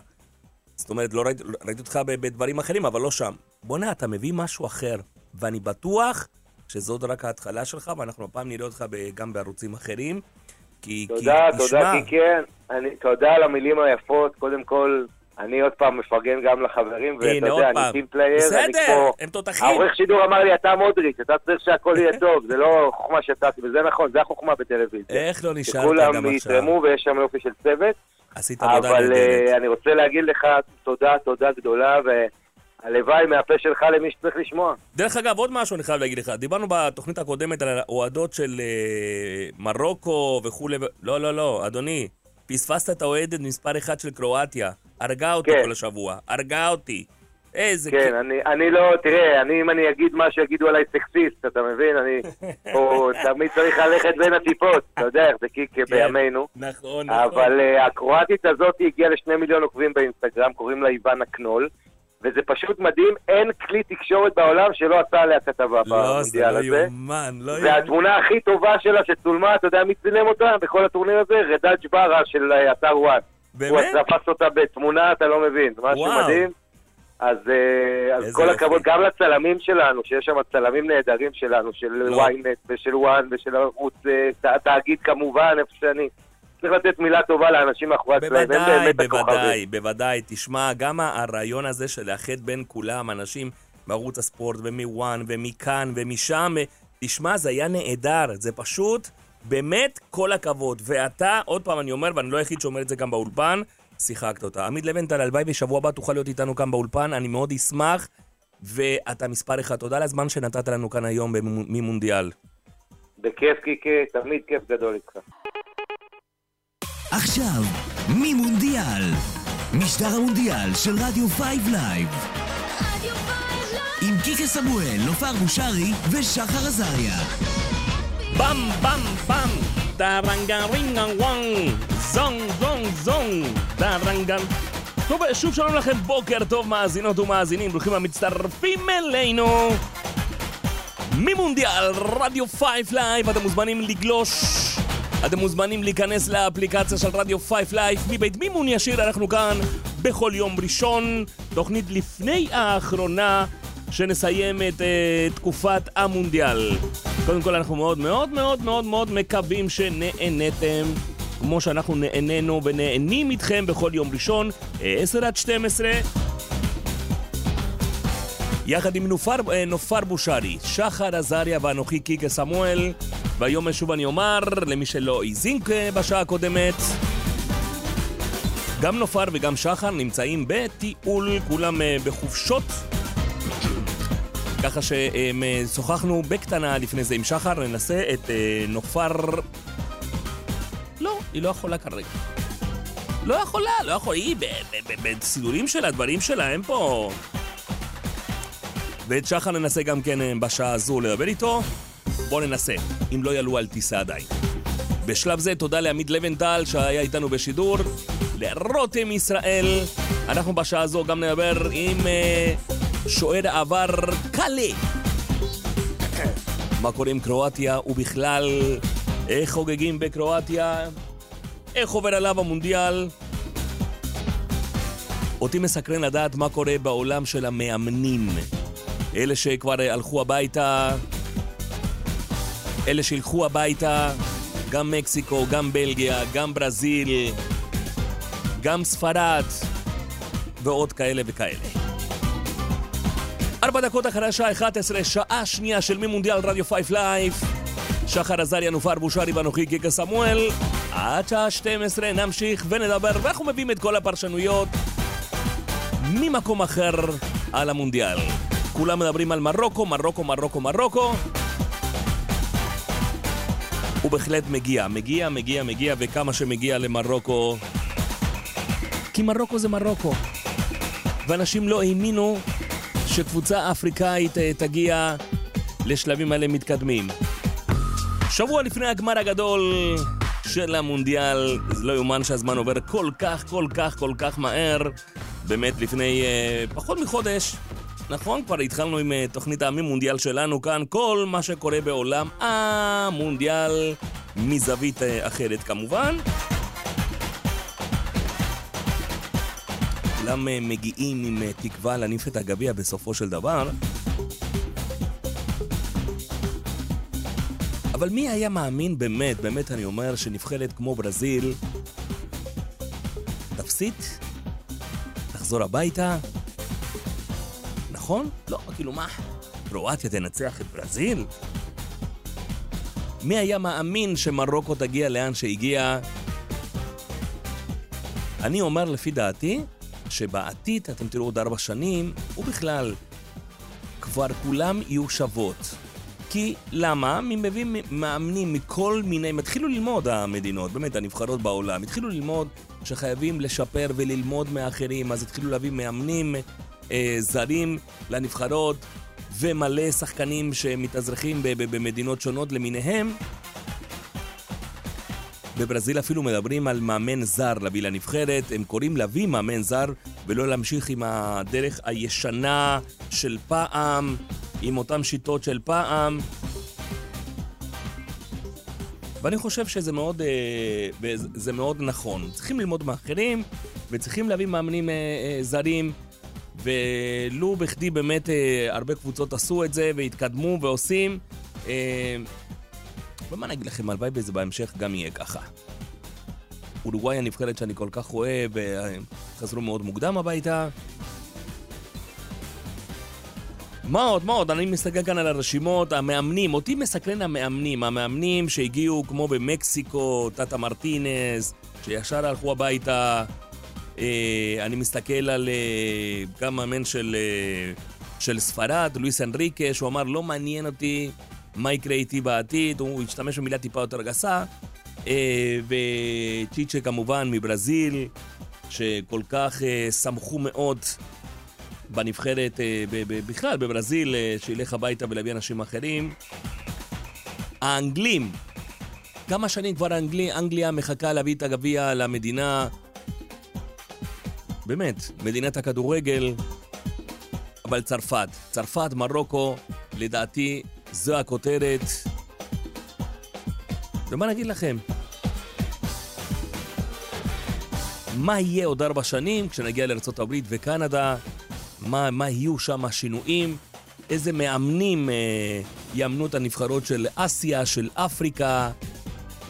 זאת אומרת, לא ראיתי, ראיתי אותך ב- בדברים אחרים, אבל לא שם. בוא'נה, אתה מביא משהו אחר, ואני בטוח שזאת רק ההתחלה שלך, ואנחנו הפעם נראה אותך גם בערוצים אחרים. כי, תודה, כי, תודה, תשמע, קיקן. אני- תודה על המילים היפות. קודם כל, אני עוד פעם מפרגן גם לחברים, ואתה יודע, אני. טים פלייר, אני בסדר, כמו... הם תותחים. העורך שידור אמר לי, אתה מודריץ', אתה צריך שהכל יהיה טוב, זה לא חוכמה שתעתי, וזה נכון, זה החוכמה בטלוויזיה. איך לא נשארת שכולם גם עכשיו? יתרמו ויש שם יופי של צוות. עשית עבודה אבל נהדרת. אה, אני רוצה להגיד לך תודה, תודה גדולה, והלוואי מהפה שלך למי שצריך לשמוע. דרך אגב, עוד משהו אני חייב להגיד לך. דיברנו בתוכנית הקודמת על האוהדות של אה, מרוקו וכולי. לא, לא, לא, אדוני. פספסת את האוהדת מספר אחת של קרואטיה. הרגה אותי כן. כל השבוע. הרגה אותי. איזה... כן, כ- אני, אני לא, תראה, אני, אם אני אגיד מה שיגידו עליי סקסיסט, אתה מבין? אני פה תמיד צריך ללכת בין הטיפות, אתה יודע איך זה קיקה בימינו. נכון, נכון. אבל uh, הקרואטית הזאת הגיעה לשני מיליון עוקבים באינסטגרם, קוראים לה איוונה קנול, וזה פשוט מדהים, אין כלי תקשורת בעולם שלא עשה עליה כתבה לא, זה לא הזה. יאומן, לא יאומן. והתמונה הכי טובה שלה שצולמה, אתה יודע מי צילם אותה בכל הטורניר הזה? רדאד ג'ברה של אה, אתר וואן. הוא באמת? תפס אותה בתמונה, אתה לא מבין, משהו וואו. מדהים. אז, אה, אז כל. הכבוד גם לצלמים שלנו, שיש שם צלמים נהדרים שלנו, של לא. ynet ושל וואן ושל ערוץ אה, תאגיד כמובן, איפה שאני. צריך לתת מילה טובה לאנשים מאחורי הקלעים, הם באמת הכוכבים. בוודאי, בוודאי. תשמע, גם הרעיון הזה של לאחד בין כולם, אנשים מערוץ הספורט ומוואן ומכאן ומשם, תשמע, זה היה נהדר. זה פשוט, באמת, כל הכבוד. ואתה, עוד פעם אני אומר, ואני לא היחיד שאומר את זה גם באולפן, שיחקת אותה. עמית לבנטל, הלוואי בשבוע הבא תוכל להיות איתנו כאן באולפן, אני מאוד אשמח. ואתה מספר אחד. תודה על הזמן שנתת לנו כאן היום ממונדיאל. בכיף קיקה, תמיד כיף גדול איתך. עכשיו, מימונדיאל. משדר המונדיאל של רדיו 5 לייב. עם קיקה סמואל, נופר בושרי ושחר עזריה. במ במ במ דרנגה רינגה וואנג. זונג זונג זונג. דרנגה טוב, שוב שלום לכם, בוקר טוב מאזינות ומאזינים, ברוכים המצטרפים אלינו. מימונדיאל רדיו 5 לייב, אתם מוזמנים לגלוש, אתם מוזמנים להיכנס לאפליקציה של רדיו 5 לייב, מבית מימון ישיר אנחנו כאן בכל יום ראשון, תוכנית לפני האחרונה שנסיים את אה, תקופת המונדיאל. קודם כל אנחנו מאוד מאוד מאוד מאוד מאוד מקווים שנהנתם. כמו שאנחנו נהנינו ונהנים איתכם בכל יום ראשון, 10 עד 12. יחד עם נופר, נופר בושרי, שחר עזריה ואנוכי קיקה סמואל. והיום שוב אני אומר, למי שלא האזין בשעה הקודמת, גם נופר וגם שחר נמצאים בטיול, כולם בחופשות. ככה ששוחחנו בקטנה לפני זה עם שחר, ננסה את נופר לא, היא לא יכולה כרגע. לא יכולה, לא יכולה, היא בסידורים שלה, דברים שלה, הם פה... ואת שחר ננסה גם כן בשעה הזו לדבר איתו. בואו ננסה, אם לא יעלו על טיסה עדיין. בשלב זה תודה לעמית לבנטל שהיה איתנו בשידור, לרותם ישראל. אנחנו בשעה הזו גם נדבר עם uh, שוער העבר קאלה. מה קורה עם קרואטיה ובכלל איך חוגגים בקרואטיה, איך עובר עליו המונדיאל. אותי מסקרן לדעת מה קורה בעולם של המאמנים. אלה שכבר הלכו הביתה, אלה שילכו הביתה, גם מקסיקו, גם בלגיה, גם ברזיל, גם ספרד, ועוד כאלה וכאלה. ארבע דקות אחרי השעה 11, שעה שנייה של מימונדיאל רדיו 5 לייב. שחר עזריה, נופר בושרי ואנוכי קיקה סמואל. עד שעה 12 נמשיך ונדבר, ואנחנו מביאים את כל הפרשנויות ממקום אחר על המונדיאל. כולם מדברים על מרוקו, מרוקו, מרוקו, מרוקו. הוא בהחלט מגיע, מגיע, מגיע, מגיע, וכמה שמגיע למרוקו. כי מרוקו זה מרוקו. ואנשים לא האמינו שקבוצה אפריקאית אה, תגיע לשלבים האלה מתקדמים. שבוע לפני הגמר הגדול של המונדיאל, זה לא יאומן שהזמן עובר כל כך, כל כך, כל כך מהר. באמת לפני uh, פחות מחודש, נכון? כבר התחלנו עם uh, תוכנית העמים מונדיאל שלנו כאן, כל מה שקורה בעולם המונדיאל מזווית uh, אחרת כמובן. כולם uh, מגיעים עם תקווה להניף את הגביע בסופו של דבר. אבל מי היה מאמין באמת, באמת אני אומר, שנבחרת כמו ברזיל תפסיד, תחזור הביתה? נכון? לא, כאילו מה? קרואטיה תנצח את ברזיל? מי היה מאמין שמרוקו תגיע לאן שהגיע? אני אומר לפי דעתי, שבעתיד אתם תראו עוד ארבע שנים, ובכלל, כבר כולם יהיו שוות. כי למה? מביאים מאמנים מכל מיני, הם התחילו ללמוד המדינות, באמת הנבחרות בעולם, התחילו ללמוד שחייבים לשפר וללמוד מאחרים, אז התחילו להביא מאמנים אה, זרים לנבחרות ומלא שחקנים שמתאזרחים במדינות שונות למיניהם. בברזיל אפילו מדברים על מאמן זר להביא לנבחרת, הם קוראים להביא מאמן זר ולא להמשיך עם הדרך הישנה של פעם, עם אותן שיטות של פעם. ואני חושב שזה מאוד, אה, מאוד נכון. צריכים lלמוד מאחרים וצריכים להביא מאמנים אה, אה, זרים. ולו בכדי באמת הרבה קבוצות עשו את זה והתקדמו ועושים. ומה נגיד לכם, הלוואי וזה בהמשך גם יהיה ככה. אורוגוואי הנבחרת שאני כל כך אוהב, חזרו מאוד מוקדם הביתה. מה עוד, מה עוד? אני מסתכל כאן על הרשימות, המאמנים, אותי מסקרן המאמנים, המאמנים שהגיעו כמו במקסיקו, טאטה מרטינס, שישר הלכו הביתה. אה, אני מסתכל על אה, גם מאמן של, אה, של ספרד, לואיס אנריקה, שהוא אמר, לא מעניין אותי מה יקרה איתי בעתיד, הוא השתמש במילה טיפה יותר גסה. וצ'יצ'ה כמובן מברזיל, שכל כך שמחו מאוד בנבחרת, בכלל בברזיל, שילך הביתה ולהביא אנשים אחרים. האנגלים, כמה שנים כבר אנגלי, אנגליה מחכה להביא את הגביע למדינה. באמת, מדינת הכדורגל, אבל צרפת. צרפת, מרוקו, לדעתי, זו הכותרת. ומה נגיד לכם? מה יהיה עוד ארבע שנים כשנגיע לארה"ב וקנדה? מה, מה יהיו שם השינויים? איזה מאמנים אה, יאמנו את הנבחרות של אסיה, של אפריקה?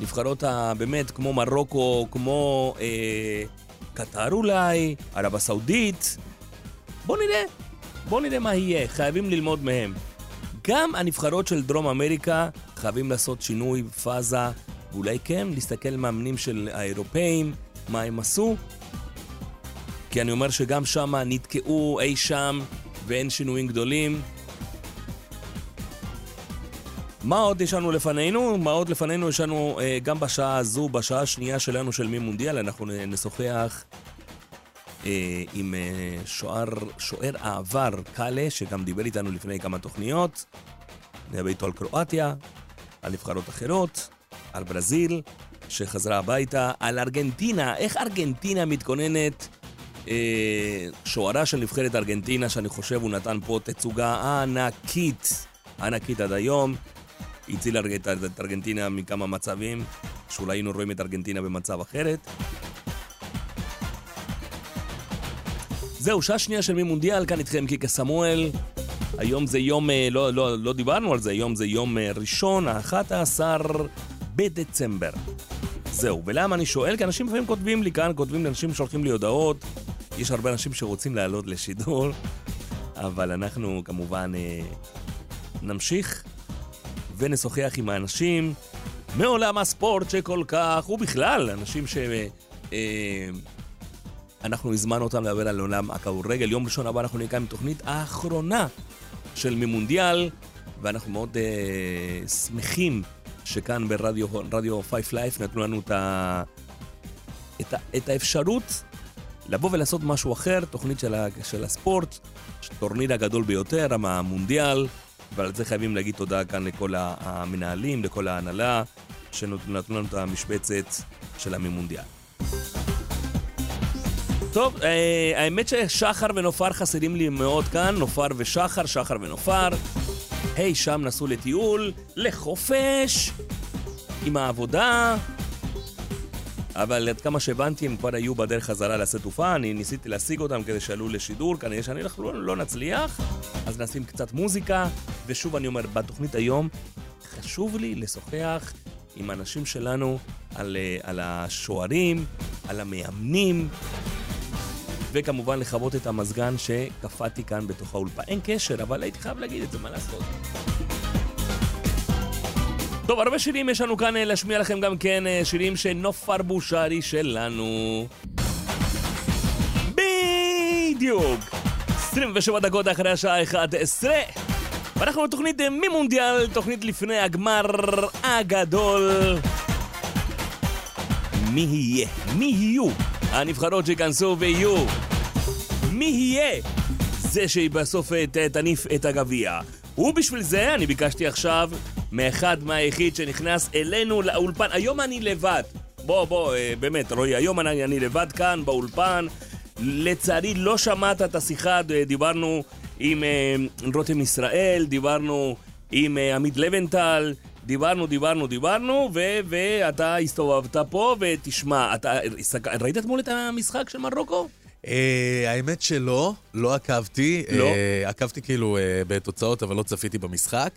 נבחרות באמת כמו מרוקו, כמו אה, קטר אולי, ערב הסעודית. בואו נראה, בואו נראה מה יהיה, חייבים ללמוד מהם. גם הנבחרות של דרום אמריקה חייבים לעשות שינוי פאזה, ואולי כן להסתכל מאמנים של האירופאים, מה הם עשו. כי אני אומר שגם שם נתקעו אי שם ואין שינויים גדולים. מה עוד יש לנו לפנינו? מה עוד לפנינו יש לנו אה, גם בשעה הזו, בשעה השנייה שלנו של מי מונדיאל, אנחנו נשוחח אה, עם אה, שוער, שוער העבר קאלה, שגם דיבר איתנו לפני כמה תוכניות. נדבר איתו על קרואטיה, על נבחרות אחרות, על ברזיל, שחזרה הביתה, על ארגנטינה, איך ארגנטינה מתכוננת, אה, שוערה של נבחרת ארגנטינה, שאני חושב הוא נתן פה תצוגה ענקית, ענקית עד היום. הציל את ארגנטינה מכמה מצבים, שאולי היינו רואים את ארגנטינה במצב אחרת. זהו, שעה שנייה של מי מונדיאל, כאן איתכם קיקה סמואל. היום זה יום, אה, לא, לא, לא דיברנו על זה, היום זה יום אה, ראשון, ה-11 בדצמבר. זהו, ולמה אני שואל? כי אנשים לפעמים כותבים לי כאן, כותבים לאנשים שולחים לי הודעות. יש הרבה אנשים שרוצים לעלות לשידור, אבל אנחנו כמובן אה, נמשיך ונשוחח עם האנשים מעולם הספורט שכל כך, ובכלל, אנשים ש... אה, אנחנו הזמנו אותם לדבר על עולם הכדורגל. יום ראשון הבא אנחנו נקיים תוכנית האחרונה של ממונדיאל, ואנחנו מאוד אה, שמחים שכאן ברדיו רדיו 5 Life נתנו לנו את, ה, את, ה, את האפשרות לבוא ולעשות משהו אחר, תוכנית של, ה, של הספורט, טורניר הגדול ביותר, המונדיאל, ועל זה חייבים להגיד תודה כאן לכל המנהלים, לכל ההנהלה, שנתנו לנו את המשבצת של הממונדיאל. טוב, אה, האמת ששחר ונופר חסרים לי מאוד כאן, נופר ושחר, שחר ונופר. היי, שם נסעו לטיול, לחופש, עם העבודה. אבל עד כמה שהבנתי, הם כבר היו בדרך חזרה לשדה תעופה, אני ניסיתי להשיג אותם כדי שעלו לשידור, כנראה שאני לא, לא נצליח, אז נשים קצת מוזיקה, ושוב אני אומר, בתוכנית היום חשוב לי לשוחח עם האנשים שלנו על, אה, על השוערים, על המאמנים, וכמובן לכבות את המזגן שקפאתי כאן בתוך האולפה. אין קשר, אבל הייתי חייב להגיד את זה, מה לעשות? טוב, הרבה שירים יש לנו כאן אה, להשמיע לכם גם כן, אה, שירים של נופר בושרי שלנו. בדיוק! 27 דקות אחרי השעה 11. ואנחנו בתוכנית אה, ממונדיאל, תוכנית לפני הגמר הגדול. מי יהיה? מי יהיו הנבחרות שייכנסו ויהיו? מי יהיה זה שבסוף תניף את הגביע? ובשביל זה אני ביקשתי עכשיו מאחד מהיחיד שנכנס אלינו לאולפן. היום אני לבד. בוא, בוא, אה, באמת, רועי, היום אני, אני לבד כאן באולפן. לצערי לא שמעת את השיחה, דיברנו עם אה, רותם ישראל, דיברנו עם אה, עמית לבנטל, דיברנו, דיברנו, דיברנו, ו- ואתה הסתובבת פה, ותשמע, אתה ראית אתמול את המשחק של מרוקו? Uh, האמת שלא, לא עקבתי. לא? Uh, עקבתי כאילו uh, בתוצאות, אבל לא צפיתי במשחק.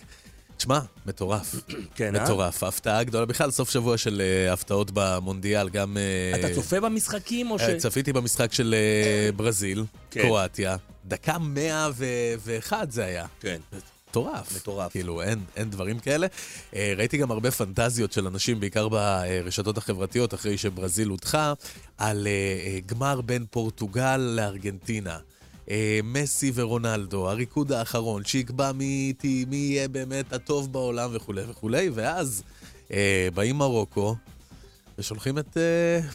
תשמע, מטורף. כן, אה? מטורף. הפתעה גדולה. בכלל, סוף שבוע של uh, הפתעות במונדיאל, גם... Uh, אתה צופה במשחקים או ש... צפיתי במשחק של uh, ברזיל, כן. קרואטיה. דקה 101 זה היה. כן. מטורף. מטורף. כאילו, אין, אין דברים כאלה. אה, ראיתי גם הרבה פנטזיות של אנשים, בעיקר ברשתות החברתיות, אחרי שברזיל הודחה, על אה, אה, גמר בין פורטוגל לארגנטינה. מסי ורונלדו, הריקוד האחרון, שיקבע מי, מי יהיה באמת הטוב בעולם וכולי וכולי, ואז באים מרוקו, ושולחים את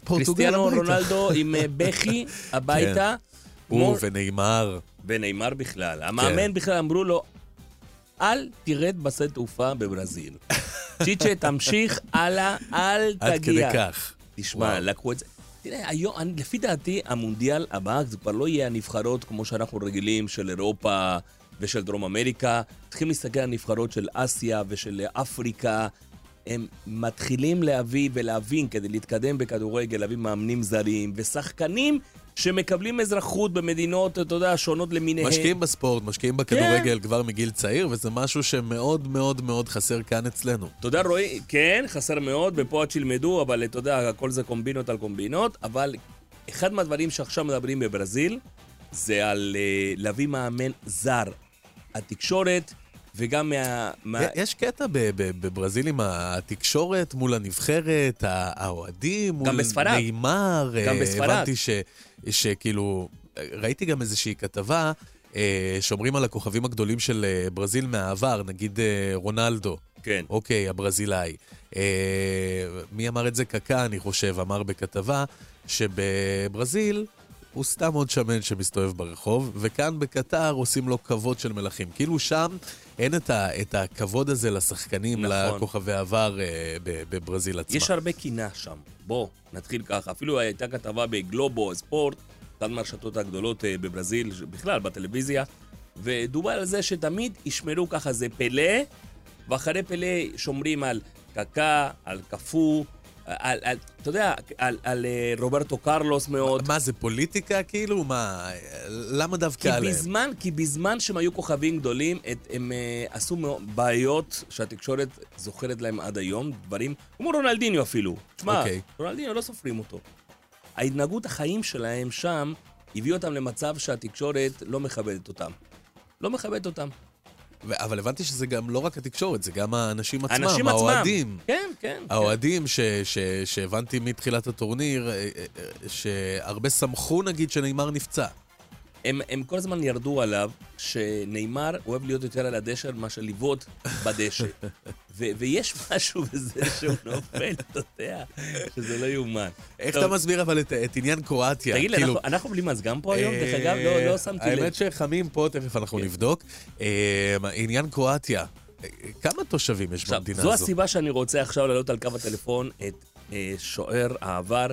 פורטוגל הביתה. קריסטיאנו רונלדו עם בכי הביתה. כן. הוא ונאמר. ונאמר בכלל. המאמן כן. בכלל אמרו לו, אל תרד בשדה תעופה בברזיל. צ'יצ'ה, תמשיך הלאה, אל תגיע. עד כדי כך. תשמע, לקחו את זה. תראה, היום, אני, לפי דעתי, המונדיאל הבא זה כבר לא יהיה הנבחרות כמו שאנחנו רגילים, של אירופה ושל דרום אמריקה. צריכים להסתכל על נבחרות של אסיה ושל אפריקה. הם מתחילים להביא ולהבין, כדי להתקדם בכדורגל, להביא מאמנים זרים ושחקנים שמקבלים אזרחות במדינות, אתה יודע, שונות למיניהן. משקיעים בספורט, משקיעים בכדורגל כבר מגיל צעיר, וזה משהו שמאוד מאוד מאוד חסר כאן אצלנו. תודה רועי, כן, חסר מאוד, ופה עד שילמדו, אבל אתה יודע, הכל זה קומבינות על קומבינות, אבל אחד מהדברים שעכשיו מדברים בברזיל, זה על אה, להביא מאמן זר. התקשורת, וגם מה... מה... יש קטע בברזיל עם התקשורת מול הנבחרת, האוהדים מול בספרד. נאמר. גם אה, בספרד. הבנתי ש- שכאילו, ראיתי גם איזושהי כתבה אה, שאומרים על הכוכבים הגדולים של אה, ברזיל מהעבר, נגיד רונלדו. כן. אוקיי, הברזילאי. מי אמר את זה? קקה, אני חושב, אמר בכתבה שבברזיל הוא סתם עוד שמן שמסתובב ברחוב, וכאן בקטר עושים לו כבוד של מלכים. כאילו שם אין את, ה, את הכבוד הזה לשחקנים, נכון. לכוכבי עבר אה, בברזיל עצמה. יש הרבה קינה שם. בוא, נתחיל ככה. אפילו הייתה כתבה בגלובו ספורט, אחת מהרשתות הגדולות אה, בברזיל, בכלל, בטלוויזיה, ודובר על זה שתמיד ישמרו ככה, זה פלא, ואחרי פלא שומרים על קקה, על קפוא, על, על, אתה יודע, על, על אה, רוברטו קרלוס מאוד. מה, זה פוליטיקה כאילו? מה, למה כי דווקא עליהם? בזמן, כי בזמן שהם היו כוכבים גדולים, את, הם uh, עשו בעיות שהתקשורת זוכרת להם עד היום, דברים כמו רונלדיניו אפילו. תשמע, אוקיי. okay. רונלדיניו לא סופרים אותו. ההתנהגות החיים שלהם שם הביא אותם למצב שהתקשורת לא מכבדת אותם. לא מכבדת אותם. אבל הבנתי שזה גם לא רק התקשורת, זה גם האנשים עצמם, האנשים. האוהדים. כן, כן. כן. האוהדים ש- ש- שהבנתי מתחילת הטורניר, אה, אה, אה, שהרבה שמחו נגיד שנאמר נפצע. הם, הם כל הזמן ירדו עליו שנאמר אוהב להיות יותר על הדשא מאשר לבעוט בדשא. ו- ויש משהו בזה שהוא נופל, אתה יודע, שזה לא יאומן. איך טוב, אתה מסביר אבל את, את עניין קרואטיה? תגיד לי, כאילו, אנחנו- אנחנו בלי מזגן פה היום? דרך אה, אגב, לא- לא שמתי לב. האמת שחמים פה, תכף אנחנו נבדוק. אה, עניין קרואטיה, אה, כמה תושבים יש במדינה זו הזו? הסיבה שאני רוצה עכשיו להעלות על קו הטלפון את אה, שוער העבר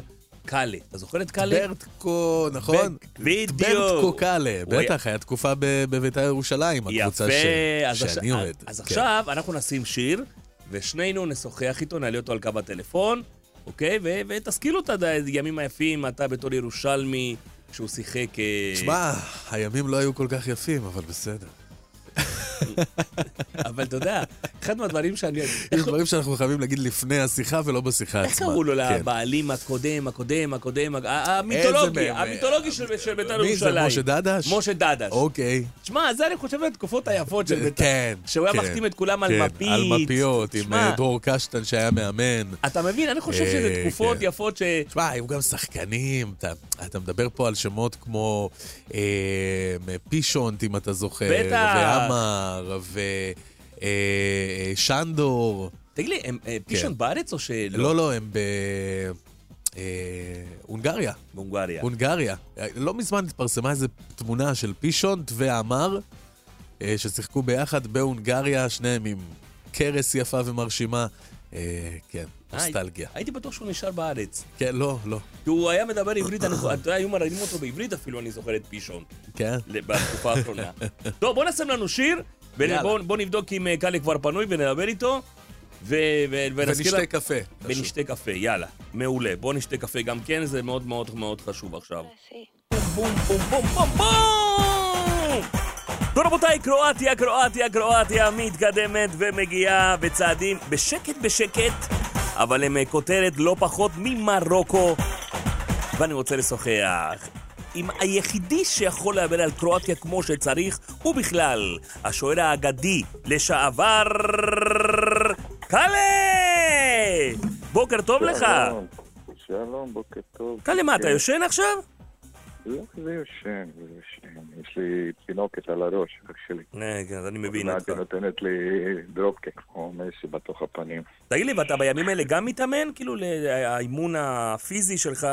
קאלה. אתה זוכר את קאלה? ברטקו, נכון? בדיוק. ברטקו קאלה, בטח, היה תקופה בבית"ר ירושלים, הקבוצה שאני אוהד. אז כן. עכשיו אנחנו נשים שיר, ושנינו נשוחח איתו, נעלה אותו על קו הטלפון, אוקיי? ו- ותזכיר לו את הימים היפים, אתה בתור ירושלמי, שהוא שיחק... אה, שמע, הימים לא היו כל כך יפים, אבל בסדר. אבל אתה יודע, אחד מהדברים שאני... יש דברים שאנחנו חייבים להגיד לפני השיחה ולא בשיחה עצמה. איך קראו לו כן. לבעלים הקודם, הקודם, הקודם, המיתולוגי? המיתולוגי של בית"ר מי זה, ירושלים. משה דדש? משה דדש. אוקיי. תשמע, זה אני חושב התקופות היפות של בית"ר. כן, שהוא היה כן, מחתים את כולם על כן, מפית. על מפיות, עם אה, דרור קשטן שהיה מאמן. אתה מבין? אני חושב שזה אה, תקופות כן. יפות ש... תשמע, היו גם שחקנים, אתה, מדבר פה על שמות כמו אה, פישונט, אם אתה זוכר, בטח. ועמר, ושנדור. תגיד לי, הם אה, פישון בארץ או שלא? כן. לא, לא, הם בהונגריה. בהונגריה. הונגריה. לא מזמן התפרסמה איזו תמונה של פישונט ועמר, אה, ששיחקו ביחד בהונגריה, שניהם עם קרס יפה ומרשימה. אה, כן, נוסטלגיה. הייתי בטוח שהוא נשאר בארץ. כן, לא, לא. כי הוא היה מדבר עברית, אתה יודע, היו מראיינים אותו בעברית אפילו, אני זוכר את פישון. כן? בתקופה האחרונה. טוב, בוא נשים לנו שיר, יאללה. ובוא נבדוק אם אה, קאלה כבר פנוי ונדבר איתו. ו- ו- ונשתה לה- קפה. ונשתה קפה, יאללה. מעולה. בוא נשתה קפה גם כן, זה מאוד מאוד מאוד חשוב עכשיו. בום בום בום בום בום! טוב רבותיי, קרואטיה, קרואטיה, קרואטיה מתקדמת ומגיעה בצעדים בשקט בשקט, אבל עם אה, כותרת לא פחות ממרוקו. ואני רוצה לשוחח עם היחידי שיכול לדבר על קרואטיה כמו שצריך, ובכלל, השוער האגדי לשעבר, קאלה! בוקר טוב לך! שלום, בוקר טוב. קאלה, מה, אתה כן. יושן עכשיו? לא כזה יושן, זה יושן. יש לי תינוקת על הראש, אח שלי. אה, כן, אז אני מבין אותך. היא נותנת לי דרופקק, כמו מסי בתוך הפנים. תגיד לי, ואתה בימים האלה גם מתאמן? כאילו, האימון הפיזי שלך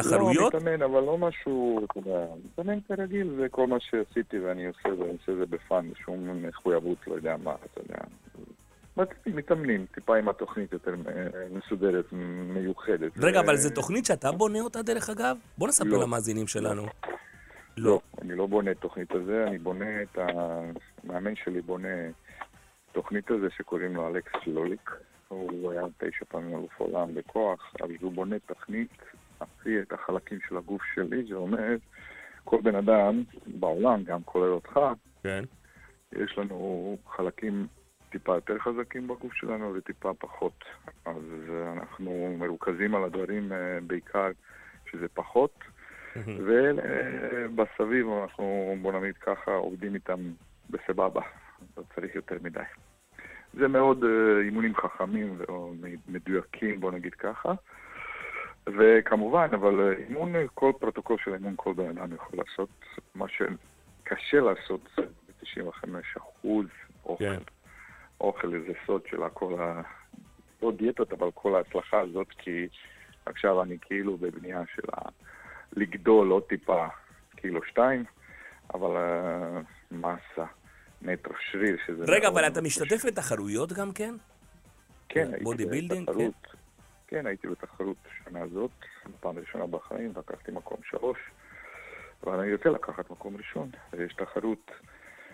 לתחרויות? לא, מתאמן, אבל לא משהו, אתה יודע, מתאמן כרגיל, זה כל מה שעשיתי ואני עושה, ואני עושה זה בפאן, שום מחויבות, לא יודע מה, אתה יודע. מתאמנים, טיפה עם התוכנית יותר אה, מסודרת, מיוחדת. רגע, אבל ו- זו תוכנית שאתה בונה אותה דרך אגב? בוא נספר לא. למאזינים שלנו. לא, אני לא בונה את תוכנית הזה, אני בונה את. המאמן שלי בונה תוכנית הזה שקוראים לו אלכס לוליק. הוא היה תשע פעמים אלוף עולם בכוח, אז הוא בונה תוכנית, לפי את החלקים של הגוף שלי, זה אומר, כל בן אדם בעולם, גם כולל אותך, כן. יש לנו חלקים טיפה יותר חזקים בגוף שלנו וטיפה פחות. אז אנחנו מרוכזים על הדברים אה, בעיקר שזה פחות, ובסביב אנחנו, בוא נגיד ככה, עובדים איתם בסבבה, לא צריך יותר מדי. זה מאוד אה, אימונים חכמים ומדויקים, בוא נגיד ככה. וכמובן, אבל אה, אימון, כל פרוטוקול של אימון כל בן אדם יכול לעשות. מה שקשה לעשות זה ב-95% אוכל. כן. אוכל זה סוד של כל ה... לא דיאטות, אבל כל ההצלחה הזאת, כי עכשיו אני כאילו בבנייה של ה... לגדול עוד טיפה, קילו שתיים, אבל uh, מסה, מטר שריר, שזה... רגע, אבל אתה משתתף בתחרויות גם כן? כן, הייתי בתחרות. כן, הייתי בתחרות שנה הזאת, פעם ראשונה בחיים, לקחתי מקום שלוש, אבל אני רוצה לקחת מקום ראשון, ויש תחרות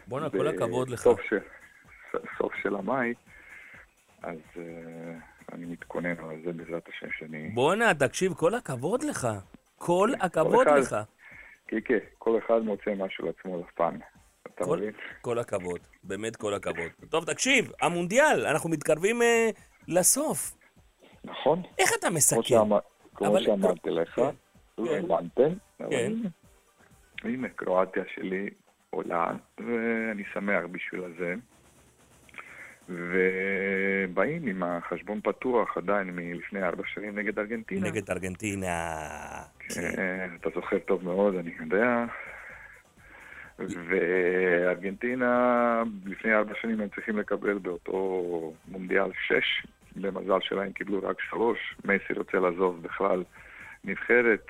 בואנה, כל הכבוד לך. של, סוף של המאי, אז uh, אני מתכונן על זה בעזרת השם שאני... בואנה, תקשיב, כל הכבוד לך. כל הכבוד אחד- לך. כן, כן, כל אחד מוצא משהו לעצמו לפן. אתה כל- מבין? כל הכבוד, באמת כל הכבוד. טוב, תקשיב, המונדיאל, אנחנו מתקרבים אה, לסוף. נכון? איך אתה מסכם? כמו שאמרתי לך, כן, לא כן. הבנתם, אבל כן. הנה. קרואטיה שלי עולה, ואני שמח בשביל זה. ובאים עם החשבון פתוח עדיין מלפני ארבע שנים נגד ארגנטינה. נגד ארגנטינה. כן. אתה זוכר טוב מאוד, אני יודע. וארגנטינה, לפני ארבע שנים הם צריכים לקבל באותו מונדיאל שש. במזל שלהם קיבלו רק שלוש. מסי רוצה לעזוב בכלל נבחרת.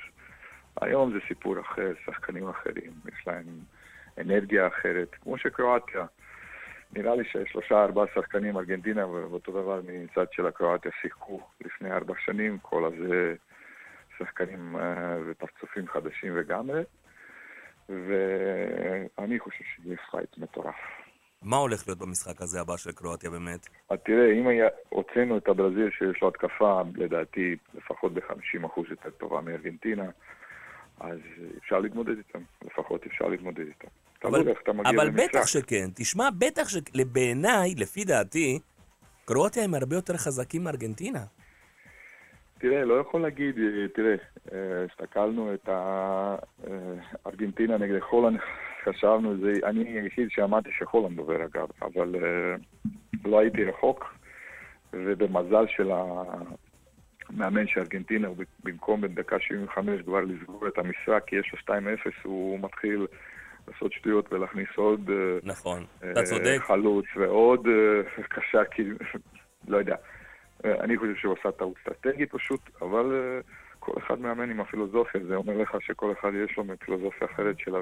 היום זה סיפור אחר, שחקנים אחרים, יש להם אנרגיה אחרת, כמו שקרואטיה. נראה לי ששלושה ארבעה שחקנים ארגנטינה, ואותו דבר מצד של הקרואטיה שיחקו לפני ארבע שנים, כל הזה שחקנים אה, ופרצופים חדשים לגמרי, ואני חושב שיהיה פייט מטורף. מה הולך להיות במשחק הזה הבא של קרואטיה באמת? אז תראה, אם היה, הוצאנו את הברזיל שיש לו התקפה, לדעתי, לפחות ב-50% יותר טובה מארגנטינה, אז אפשר להתמודד איתם, לפחות אפשר להתמודד איתם. אבל, אבל. בטח שכן. תשמע, בטח שבעיניי, לפי דעתי, קרואטיה הם הרבה יותר חזקים מארגנטינה. תראה, לא יכול להגיד, אה, תראה, אה, הסתכלנו את הארגנטינה נגד הולנד, חשבנו, זה, אני היחיד שאמרתי שהולנד עובר אגב, אבל אה, לא הייתי רחוק, ובמזל של המאמן של ארגנטינה, הוא במקום בדקה 75 כבר לסגור את המשחק, כי יש לו 2-0, הוא מתחיל לעשות שטויות ולהכניס עוד... אה, נכון, אה, אתה צודק. חלוץ ועוד אה, קשה, כי לא יודע. אה, אני חושב שהוא עשה טעות אסטרטגית פשוט, אבל אה, כל אחד מאמן עם הפילוסופיה, זה אומר לך שכל אחד יש לו פילוסופיה אחרת שלה.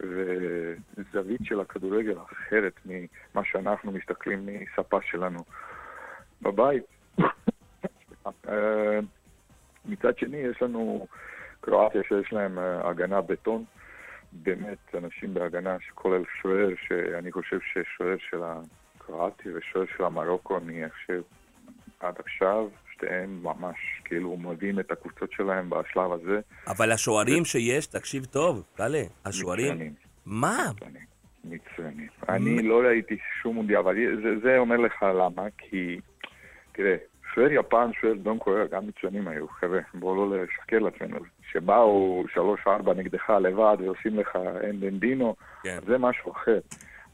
וזווית של הכדורגל אחרת ממה שאנחנו מסתכלים מספה שלנו בבית. אה, מצד שני, יש לנו קרואטיה שיש להם אה, הגנה בטון. באמת אנשים בהגנה שכולל שוער, שאני חושב ששוער של הקרואטי ושוער של המרוקו, אני חושב עד עכשיו, שתיהם ממש כאילו מביאים את הקבוצות שלהם בשלב הזה. אבל השוערים שיש, תקשיב טוב, טלה, השוערים... מצוינים, מה? מצוינים, מצוינים. אני לא ראיתי שום מונדיאל, אבל זה, זה אומר לך למה, כי תראה, שוער יפן, שוער דון קוריאה, גם מצוינים היו, חבר'ה, בואו לא לשקר לעצמנו. שבאו שלוש-ארבע נגדך לבד ועושים לך אין דנדינו, כן. זה משהו אחר.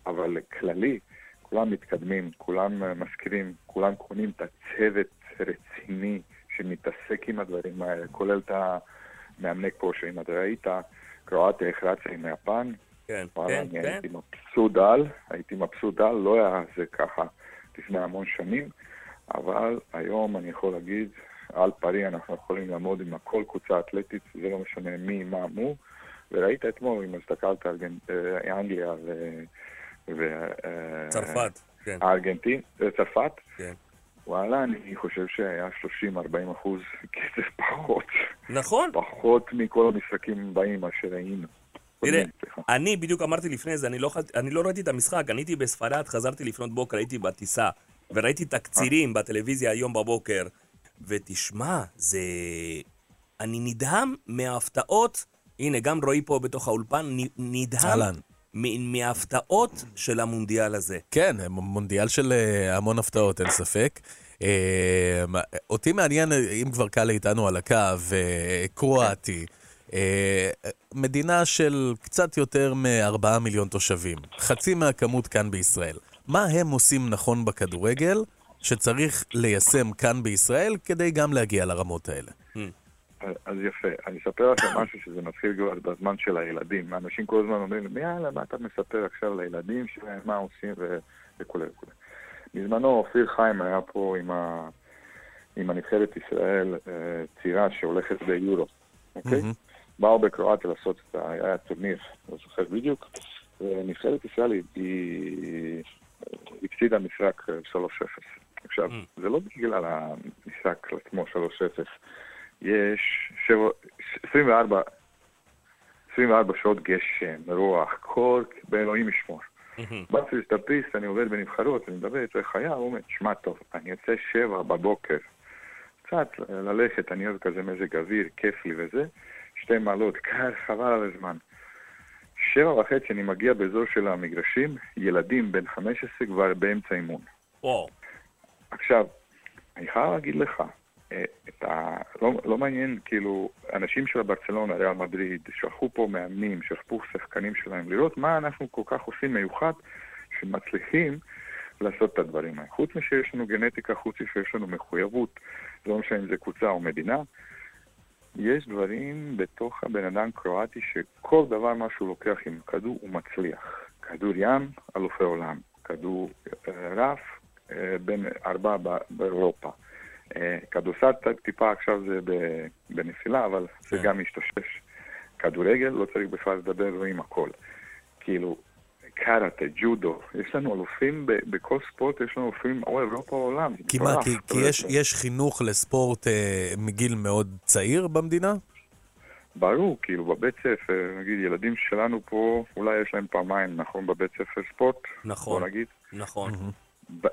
אבל כללי, כולם מתקדמים, כולם מזכירים, כולם קונים את הצוות רציני שמתעסק עם הדברים האלה, כולל את המאמני כושר. אם אתה ראית, קרואטיה החרצה עם יפן, כן, וואלה, כן, אני כן. הייתי מבסוט על, הייתי מבסוט על, לא היה זה ככה לפני המון שנים, אבל היום אני יכול להגיד, על פרי אנחנו יכולים לעמוד עם הכל קבוצה אתלטית, זה לא משנה מי, מה, מו, וראית אתמול, אם הסתכלת על אה, אנגליה ו... ו... אה, צרפת. כן. הארגנטין, אה, צרפת, כן. וואלה, אני חושב שהיה 30-40 אחוז כסף פחות. נכון. פחות מכל המשחקים הבאים אשר היינו. תראה. אני בדיוק אמרתי לפני זה, אני לא, ח- אני לא ראיתי את המשחק, אני הייתי בספרד, חזרתי לפנות בוקר, הייתי בטיסה, וראיתי תקצירים בטלוויזיה היום בבוקר, ותשמע, זה... אני נדהם מההפתעות, הנה, גם רועי פה בתוך האולפן, נדהם אהלן. מההפתעות של המונדיאל הזה. כן, מונדיאל של אה, המון הפתעות, אין ספק. אה, אותי מעניין, אה, אם כבר קאלה איתנו על הקו, קרואטי, מדינה של קצת יותר מ-4 מיליון תושבים, חצי מהכמות כאן בישראל. מה הם עושים נכון בכדורגל שצריך ליישם כאן בישראל כדי גם להגיע לרמות האלה? אז יפה, אני אספר לכם משהו שזה מתחיל כבר בזמן של הילדים. אנשים כל הזמן אומרים, לי, יאללה, מה אתה מספר עכשיו לילדים שלהם, מה עושים וכולי וכולי. בזמנו אופיר חיים היה פה עם, ה... עם הנבחרת ישראל, אה, צעירה שהולכת ביורו, אוקיי? מהמם. באו בקרואטיה לעשות את ה... היה טורניר, לא זוכר בדיוק, ונבחרת ישראל היא- היא הפסידה משחק אה, 3-0. עכשיו, Mm. זה לא בגלל המשחק עצמו 3-0. יש שבע, 24, 24 שעות גשם, רוח, קור, באלוהים ישמור. באתי לסטאפיסט, אני עובד בנבחרות, אני מדבר איתו איך היה, הוא אומר, שמע טוב, אני יוצא שבע בבוקר, קצת ללכת, אני אוהב כזה מזג אוויר, כיף לי וזה, שתי מעלות, קר, חבל על הזמן. שבע וחצי אני מגיע באזור של המגרשים, ילדים בן 15 כבר באמצע אימון. וואו. עכשיו, אני חייב להגיד לך, את ה... לא, לא מעניין, כאילו, אנשים של ברצלונה, ריאל מדריד, שלחו פה מאמנים, שלחו שחקנים שלהם, לראות מה אנחנו כל כך עושים מיוחד, שמצליחים לעשות את הדברים האלה. חוץ משיש לנו גנטיקה, חוץ משיש לנו מחויבות, לא משנה אם זה קבוצה או מדינה, יש דברים בתוך הבן אדם קרואטי שכל דבר מה שהוא לוקח עם כדור הוא מצליח. כדור ים, אלופי עולם. כדור אה, רף, אה, בין ארבע באירופה. אה, כדורסל טיפה עכשיו זה בנפילה, אבל זה כן. גם משתשש. כדורגל, לא צריך בכלל לדבר, רואים הכל. כאילו, קראטה, ג'ודו, יש לנו אלופים ב- בכל ספורט, יש לנו אלופים או אירופה או עולם. כי מה. כי, כי יש, יש חינוך לספורט אה, מגיל מאוד צעיר במדינה? ברור, כאילו בבית ספר, נגיד ילדים שלנו פה, אולי יש להם פעמיים, נכון, בבית ספר ספורט, נכון. בוא נגיד. נכון. ב-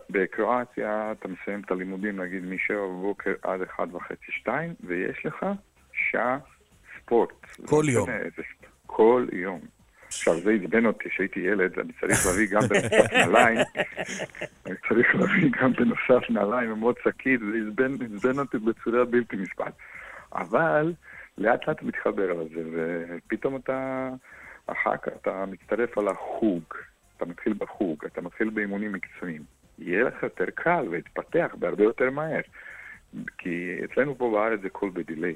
בקרואטיה אתה מסיים את הלימודים, נגיד, משבע בבוקר עד אחד וחצי, שתיים, ויש לך שעה ספורט. כל יום. כל יום. עכשיו, זה עצבן אותי כשהייתי ילד, אני צריך להביא גם בנוסף נעליים, אני צריך להביא גם בנוסף נעליים עם עוד שקית, זה עצבן אותי בצורה בלתי נסבלת. אבל לאט לאט מתחבר על זה, ופתאום אתה, אחר כך אתה מצטרף על החוג, אתה מתחיל בחוג, אתה מתחיל באימונים מקצועיים. יהיה לך יותר קל ויתפתח בהרבה יותר מהר. כי אצלנו פה בארץ זה הכל בדיליי.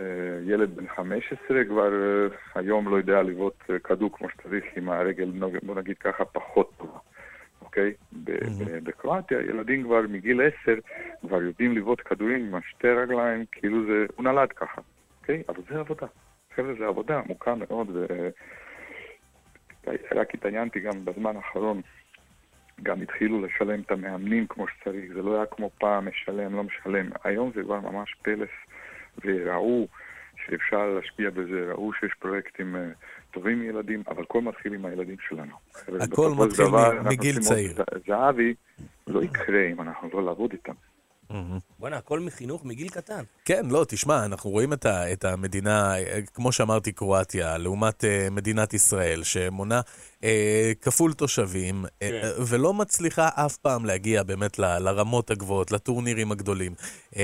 אה, ילד בן 15 כבר אה, היום לא יודע לבעוט אה, כדור כמו שצריך עם הרגל, בוא נגיד ככה, פחות טובה, אוקיי? ב- בקרואטיה ילדים כבר מגיל 10 כבר יודעים לבעוט כדורים עם השתי רגליים, כאילו זה, הוא נולד ככה, אוקיי? אבל זה עבודה. חבר'ה, זה עבודה עמוקה מאוד, ו... רק התעניינתי גם בזמן האחרון, גם התחילו לשלם את המאמנים כמו שצריך, זה לא היה כמו פעם, משלם, לא משלם. היום זה כבר ממש פלס, וראו שאפשר להשקיע בזה, ראו שיש פרויקטים אה, טובים מילדים, אבל הכל מתחיל עם הילדים שלנו. הכל מתחיל דבר, מגיל צעיר. זהבי לא יקרה אם אנחנו לא לעבוד איתם. בוא'נה, הכל מחינוך מגיל קטן. כן, לא, תשמע, אנחנו רואים את, ה, את המדינה, אה, כמו שאמרתי, קרואטיה, לעומת uh, מדינת ישראל, שמונה uh, כפול תושבים, uh, כן. uh, ולא מצליחה אף פעם להגיע באמת ל, לרמות הגבוהות, לטורנירים הגדולים. Uh, uh,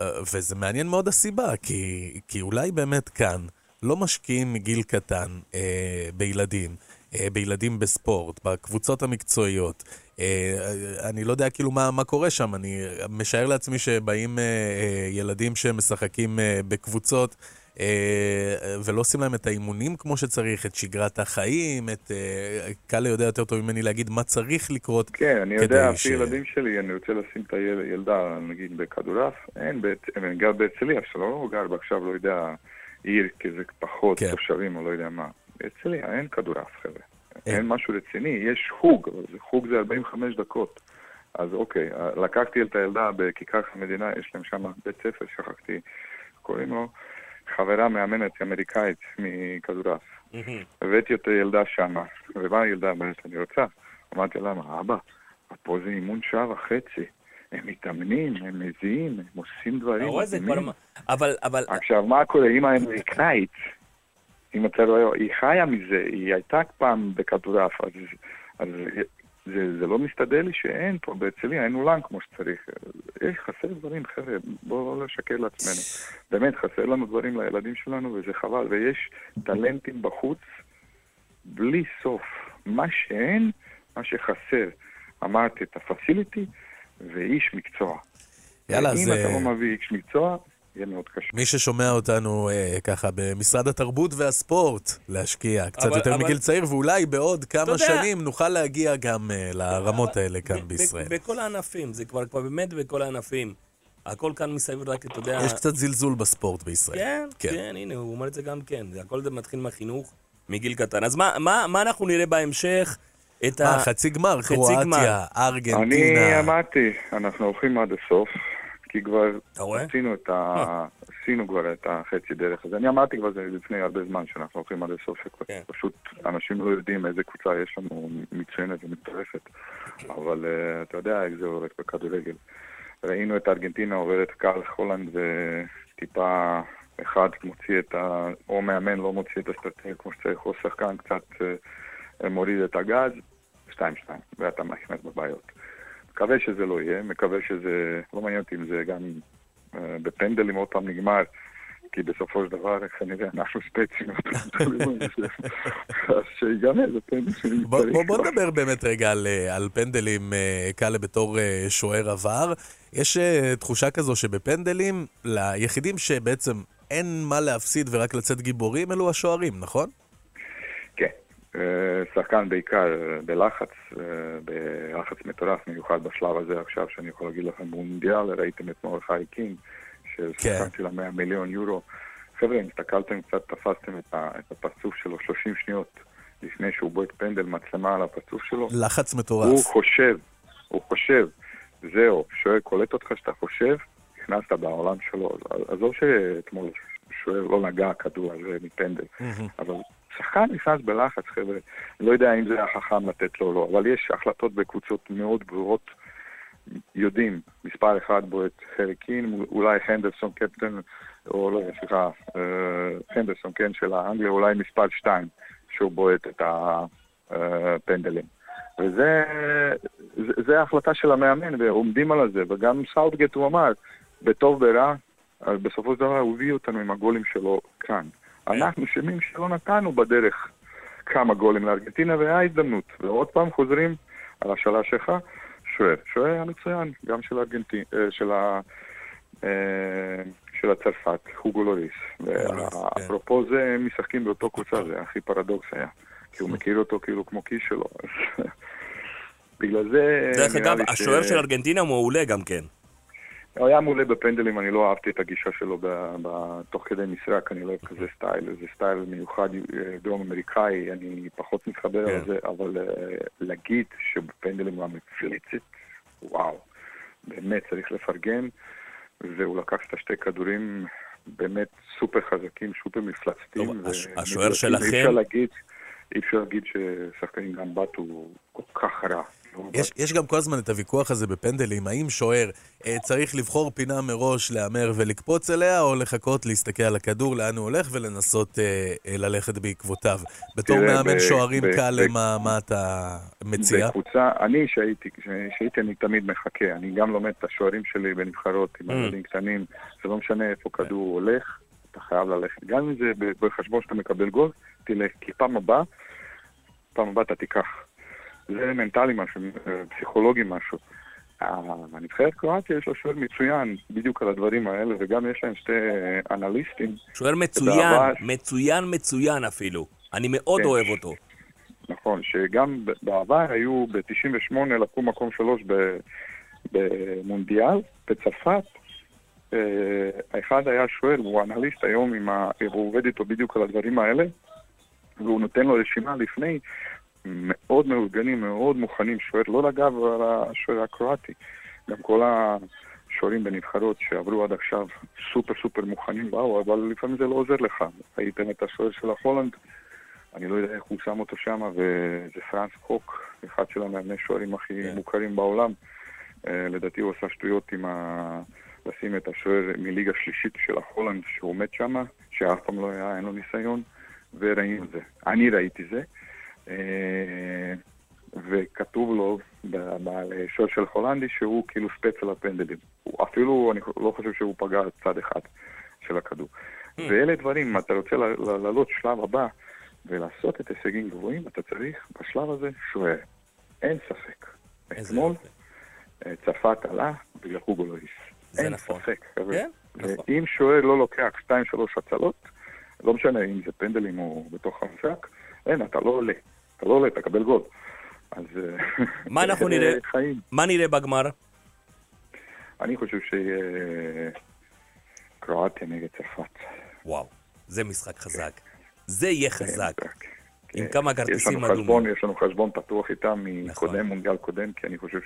uh, וזה מעניין מאוד הסיבה, כי, כי אולי באמת כאן לא משקיעים מגיל קטן uh, בילדים. אה, בילדים בספורט, בקבוצות המקצועיות. אה, אני לא יודע כאילו מה, מה קורה שם, אני משער לעצמי שבאים אה, אה, ילדים שמשחקים בקבוצות ולא עושים להם את האימונים כמו שצריך, את שגרת החיים, את... קל יודע יותר טוב ממני להגיד מה צריך לקרות. כן, אני יודע, ש- ילדים שלי, אני רוצה לשים את הילדה, נגיד, בכדורעף, אין, בית- אני גר בהרצליה, שלא לא גר עכשיו, לא יודע, עיר כזה פחות כן. תושבים או לא יודע מה. בהרצליה אין כדורעף, חבר'ה. אין משהו רציני, יש חוג, אבל זה חוג זה 45 דקות. אז אוקיי, לקחתי את הילדה בכיכר המדינה, יש להם שם בית ספר, שכחתי, קוראים לו, חברה מאמנת אמריקאית מכדורעף. הבאתי את הילדה שמה, ובאה הילדה, אומרת, אני רוצה. אמרתי לה, אבא, פה זה אימון שעה וחצי. הם מתאמנים, הם מזיעים, הם עושים דברים. אתה רואה זה כבר... אבל, אבל... עכשיו, מה קורה? אמא אמריקאית, אם אתה רואה, היא חיה מזה, היא הייתה פעם בכדורעף, אז, אז זה, זה לא מסתדר לי שאין פה בהרצליה, אין אולם כמו שצריך. יש, חסר דברים, חבר'ה, בואו לא נשקר לעצמנו. באמת, חסר לנו דברים לילדים שלנו, וזה חבל. ויש טלנטים בחוץ בלי סוף. מה שאין, מה שחסר. אמרתי את הפסיליטי ואיש מקצוע. יאללה, זה... אם אתה לא מביא איש מקצוע, יהיה מאוד קשה. מי ששומע אותנו אה, ככה במשרד התרבות והספורט, להשקיע קצת אבל, יותר אבל... מגיל צעיר, ואולי בעוד כמה יודע... שנים נוכל להגיע גם אה, לרמות האלה כאן בישראל. בכל הענפים, זה כבר, כבר באמת בכל הענפים. הכל כאן מסביב רק, אתה יודע... יש קצת זלזול בספורט בישראל. כן, כן, כן, הנה, הוא אומר את זה גם כן. זה הכל זה מתחיל מהחינוך מגיל קטן. אז מה, מה, מה אנחנו נראה בהמשך? את ה... חצי גמר, קרואטיה, ארגנטינה. אני אמרתי, אנחנו הולכים עד הסוף. כי כבר עשינו את ה... עשינו כבר את החצי דרך. אז אני אמרתי כבר זה לפני הרבה זמן שאנחנו הולכים עד הסוף, כן. פשוט אנשים לא יודעים איזה קבוצה יש לנו מצוינת ומטרפת. אבל uh, אתה יודע איך זה עובד בכדורגל. ראינו את ארגנטינה עוברת קהל הולנד וטיפה אחד מוציא את ה... או מאמן לא מוציא את הסטרטגיה כמו שצריך, או שחקן קצת uh, מוריד את הגז, 2-2, ואתה נכנס בבעיות. מקווה שזה לא יהיה, מקווה שזה, לא מעניין אותי אם זה גם uh, בפנדלים עוד פעם נגמר, כי בסופו של דבר כנראה אנחנו ספצים, אז שיגמר, זה פנדלים. בוא נדבר באמת רגע על, אה, פנדלים, אה, קאלה בתור שוער עבר. יש תחושה כזו שבפנדלים, ליחידים שבעצם אין מה להפסיד ורק לצאת גיבורים, אלו השוערים, נכון? אה, שחקן בעיקר אה, בלחץ, אה, בלחץ מטורף, מיוחד בשלב הזה עכשיו, שאני יכול להגיד לכם מונדיאל, ראיתם אתמול חי קינג, ששחקן של המאה מיליון יורו. חבר'ה, אם הסתכלתם קצת, תפסתם את, את הפרצוף שלו 30 שניות לפני שהוא בועט פנדל, מצלמה על הפרצוף שלו. לחץ מטורף. הוא חושב, הוא חושב, זהו, שואל, קולט אותך שאתה חושב, נכנסת בעולם שלו. עזוב שאתמול שוער לא נגע כדור הזה מפנדל. אבל שחקן נכנס בלחץ, חבר'ה. לא יודע אם זה היה חכם לתת לו או לא, אבל יש החלטות בקבוצות מאוד ברורות. יודעים, מספר אחד בו את חריקין, אולי הנדרסון קפטן, או לא, סליחה, אה, הנדרסון, כן, של האנגליה, אולי מספר שתיים, שהוא בועט את הפנדלים. וזה זה, זה ההחלטה של המאמן, ועומדים על זה, וגם סאוטגט הוא אמר, בטוב ברע, בסופו של דבר הוא הביא אותנו עם הגולים שלו כאן. אנחנו אשמים שלא נתנו בדרך כמה גולים לארגנטינה, והיה הזדמנות. ועוד פעם חוזרים על השאלה שלך, שוער. שוער היה מצוין, גם של ארגנטינה, אה, של ה... אה, של הצרפת, חוגו לוריס. כן. זה, הם משחקים באותו קבוצה, זה הכי פרדוקס היה. כי הוא מכיר אותו כאילו כמו כיס שלו. בגלל זה... דרך אגב, השוער של ארגנטינה הוא מעולה גם כן. הוא היה מעולה בפנדלים, אני לא אהבתי את הגישה שלו תוך כדי משחק, אני לא אוהב כזה סטייל, זה סטייל מיוחד אה, דרום אמריקאי, אני פחות מתחבר כן. לזה, אבל אה, להגיד שבפנדלים הוא המפלצת, וואו, באמת צריך לפרגן, והוא לקח את השתי כדורים באמת סופר חזקים, סופר מפלצתיים. השוער שלכם... אי אפשר להגיד ששחקנים גם בטו כל כך רע. יש, יש גם כל הזמן את הוויכוח הזה בפנדלים, האם שוער אה, צריך לבחור פינה מראש להמר ולקפוץ אליה, או לחכות להסתכל על הכדור, לאן הוא הולך, ולנסות אה, אה, ללכת בעקבותיו. בתור מאמן שוערים קל, מה, מה אתה מציע? בקבוצה, אני שהייתי, שהייתי אני תמיד מחכה, אני גם לומד את השוערים שלי בנבחרות עם mm. ילדים קטנים, זה לא משנה איפה כדור הולך, אתה חייב ללכת. גם אם זה בחשבון שאתה מקבל גול, תלך, כי פעם הבאה, פעם הבאה אתה תיקח. זה מנטלי משהו, פסיכולוגי משהו. הנבחרת קרואטיה יש לו שוער מצוין בדיוק על הדברים האלה, וגם יש להם שתי אנליסטים. שוער מצוין. מצוין מצוין אפילו. אני מאוד כן, אוהב אותו. נכון, שגם בעבר היו ב-98 לקחו מקום שלוש במונדיאל, בצרפת. אה, האחד היה שוער, הוא אנליסט היום, ה... הוא עובד איתו בדיוק על הדברים האלה, והוא נותן לו רשימה לפני מאוד מאורגנים, מאוד מוכנים, שוער לא לגב על השוער הקרואטי. גם כל השוערים בנבחרות שעברו עד עכשיו סופר סופר מוכנים באו, אבל לפעמים זה לא עוזר לך. ראיתם את השוער של החולנד, אני לא יודע איך הוא שם אותו שם, וזה פרנס קוק, אחד של המאמני שוערים הכי כן. מוכרים בעולם. אה, לדעתי הוא עשה שטויות עם ה... לשים את השוער מליגה שלישית של החולנד שהוא עומד שם, שאף פעם לא היה, אין לו ניסיון, וראינו את זה. אני ראיתי זה. אה, וכתוב לו ב- בשוער של הולנדי שהוא כאילו ספץ על הפנדלים. הוא אפילו, אני לא חושב שהוא פגע צד אחד של הכדור. ואלה דברים, אם אתה רוצה לעלות שלב הבא ולעשות את הישגים גבוהים, אתה צריך בשלב הזה שוער. אין ספק. אתמול. אה, צרפת עלה בגלל חוגו לויס. זה אין נכון. ספק. כן, נכון. אם שוער לא לוקח שתיים שלוש הצלות, לא משנה אם זה פנדלים או בתוך המשחק, אין, אתה לא עולה. אתה לא עולה, אתה מקבל גול. אז... אה, מה אנחנו אלה נראה? חיים. מה נראה בגמר? אני חושב שיהיה קרואטיה נגד צרפת. וואו, זה משחק חזק. זה יהיה חזק. כן. עם כמה יש כרטיסים אדומים. יש לנו חשבון פתוח איתם נכון. מקודם, מונדיאל קודם, כי אני חושב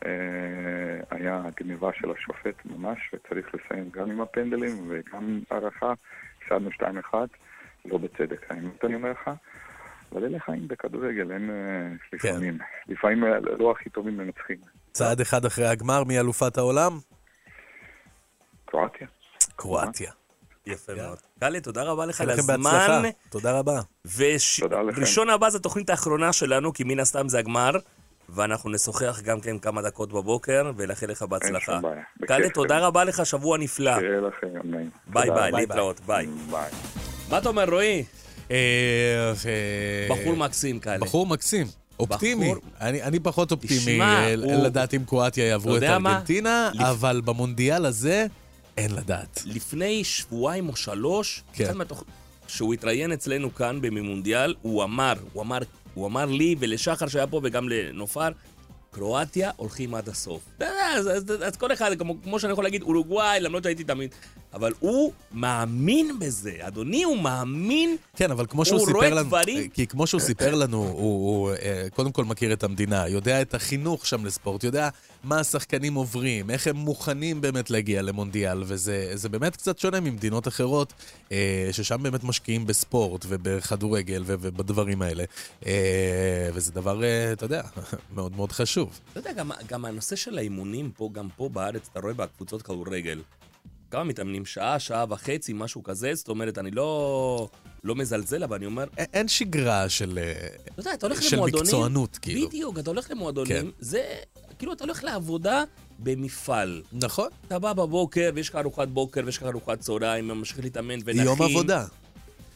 שהיה גניבה של השופט ממש, וצריך לסיים גם עם הפנדלים וגם הערכה. הפסדנו 2-1, לא בצדק, האמת אני אומר לך. אבל אלה חיים בכדורגל, אין אה, לפעמים. לפעמים אה, לא הכי טובים מנצחים. צעד אחד אחרי הגמר, מי אלופת העולם? קרואטיה. קרואטיה. יפה מאוד. קאלי, תודה רבה לך על הזמן. תודה רבה. וראשון הבא זו התוכנית האחרונה שלנו, כי מן הסתם זה הגמר, ואנחנו נשוחח גם כן כמה דקות בבוקר, ולאחל לך בהצלחה. שום בעיה. קאלי, תודה. רבה לך, שבוע נפלא. שיהיה לכם יום נעים. ביי תודה. ביי, להתראות. ביי. מה אתה אומר, רועי? אה, בחור מקסים, קאלי. בחור מקסים. אופטימי. בחור- אני, אני פחות אופטימי תשמע, אה, הוא- לדעת אם קרואטיה יעברו את מה? ארגנטינה, לפ- אבל במונדיאל הזה אין לדעת. לפני שבועיים או שלוש, כן. מהתוכ- שהוא התראיין אצלנו כאן במונדיאל, הוא אמר, הוא אמר, הוא אמר לי ולשחר שהיה פה וגם לנופר, קרואטיה הולכים עד הסוף. יודע, אז, אז, אז כל אחד, כמו, כמו שאני יכול להגיד, אורוגוואי, למרות שהייתי תמיד, אבל הוא מאמין בזה, אדוני, הוא מאמין. כן, אבל כמו הוא שהוא רואה סיפר לנו, דברים- כי כמו שהוא סיפר לנו, הוא, הוא אה, קודם כל מכיר את המדינה, יודע את החינוך שם לספורט, יודע מה השחקנים עוברים, איך הם מוכנים באמת להגיע למונדיאל, וזה זה באמת קצת שונה ממדינות אחרות, אה, ששם באמת משקיעים בספורט ובכדורגל ובדברים האלה. אה, וזה דבר, אה, אתה יודע, מאוד מאוד חשוב. אתה יודע, גם, גם הנושא של האימונים פה, גם פה בארץ, אתה רואה בקבוצות כדורגל, כמה מתאמנים? שעה, שעה וחצי, משהו כזה, זאת אומרת, אני לא, לא מזלזל, אבל אני אומר, א- אין שגרה של... אתה יודע, אתה הולך של למועדונים... מקצוענות, כאילו. בדיוק, אתה הולך למועדונים, כן. זה... כאילו, אתה הולך לעבודה במפעל. נכון. אתה בא בבוקר, ויש לך ארוחת בוקר, ויש לך ארוחת צהריים, ממשיך להתאמן ונכין. יום עבודה.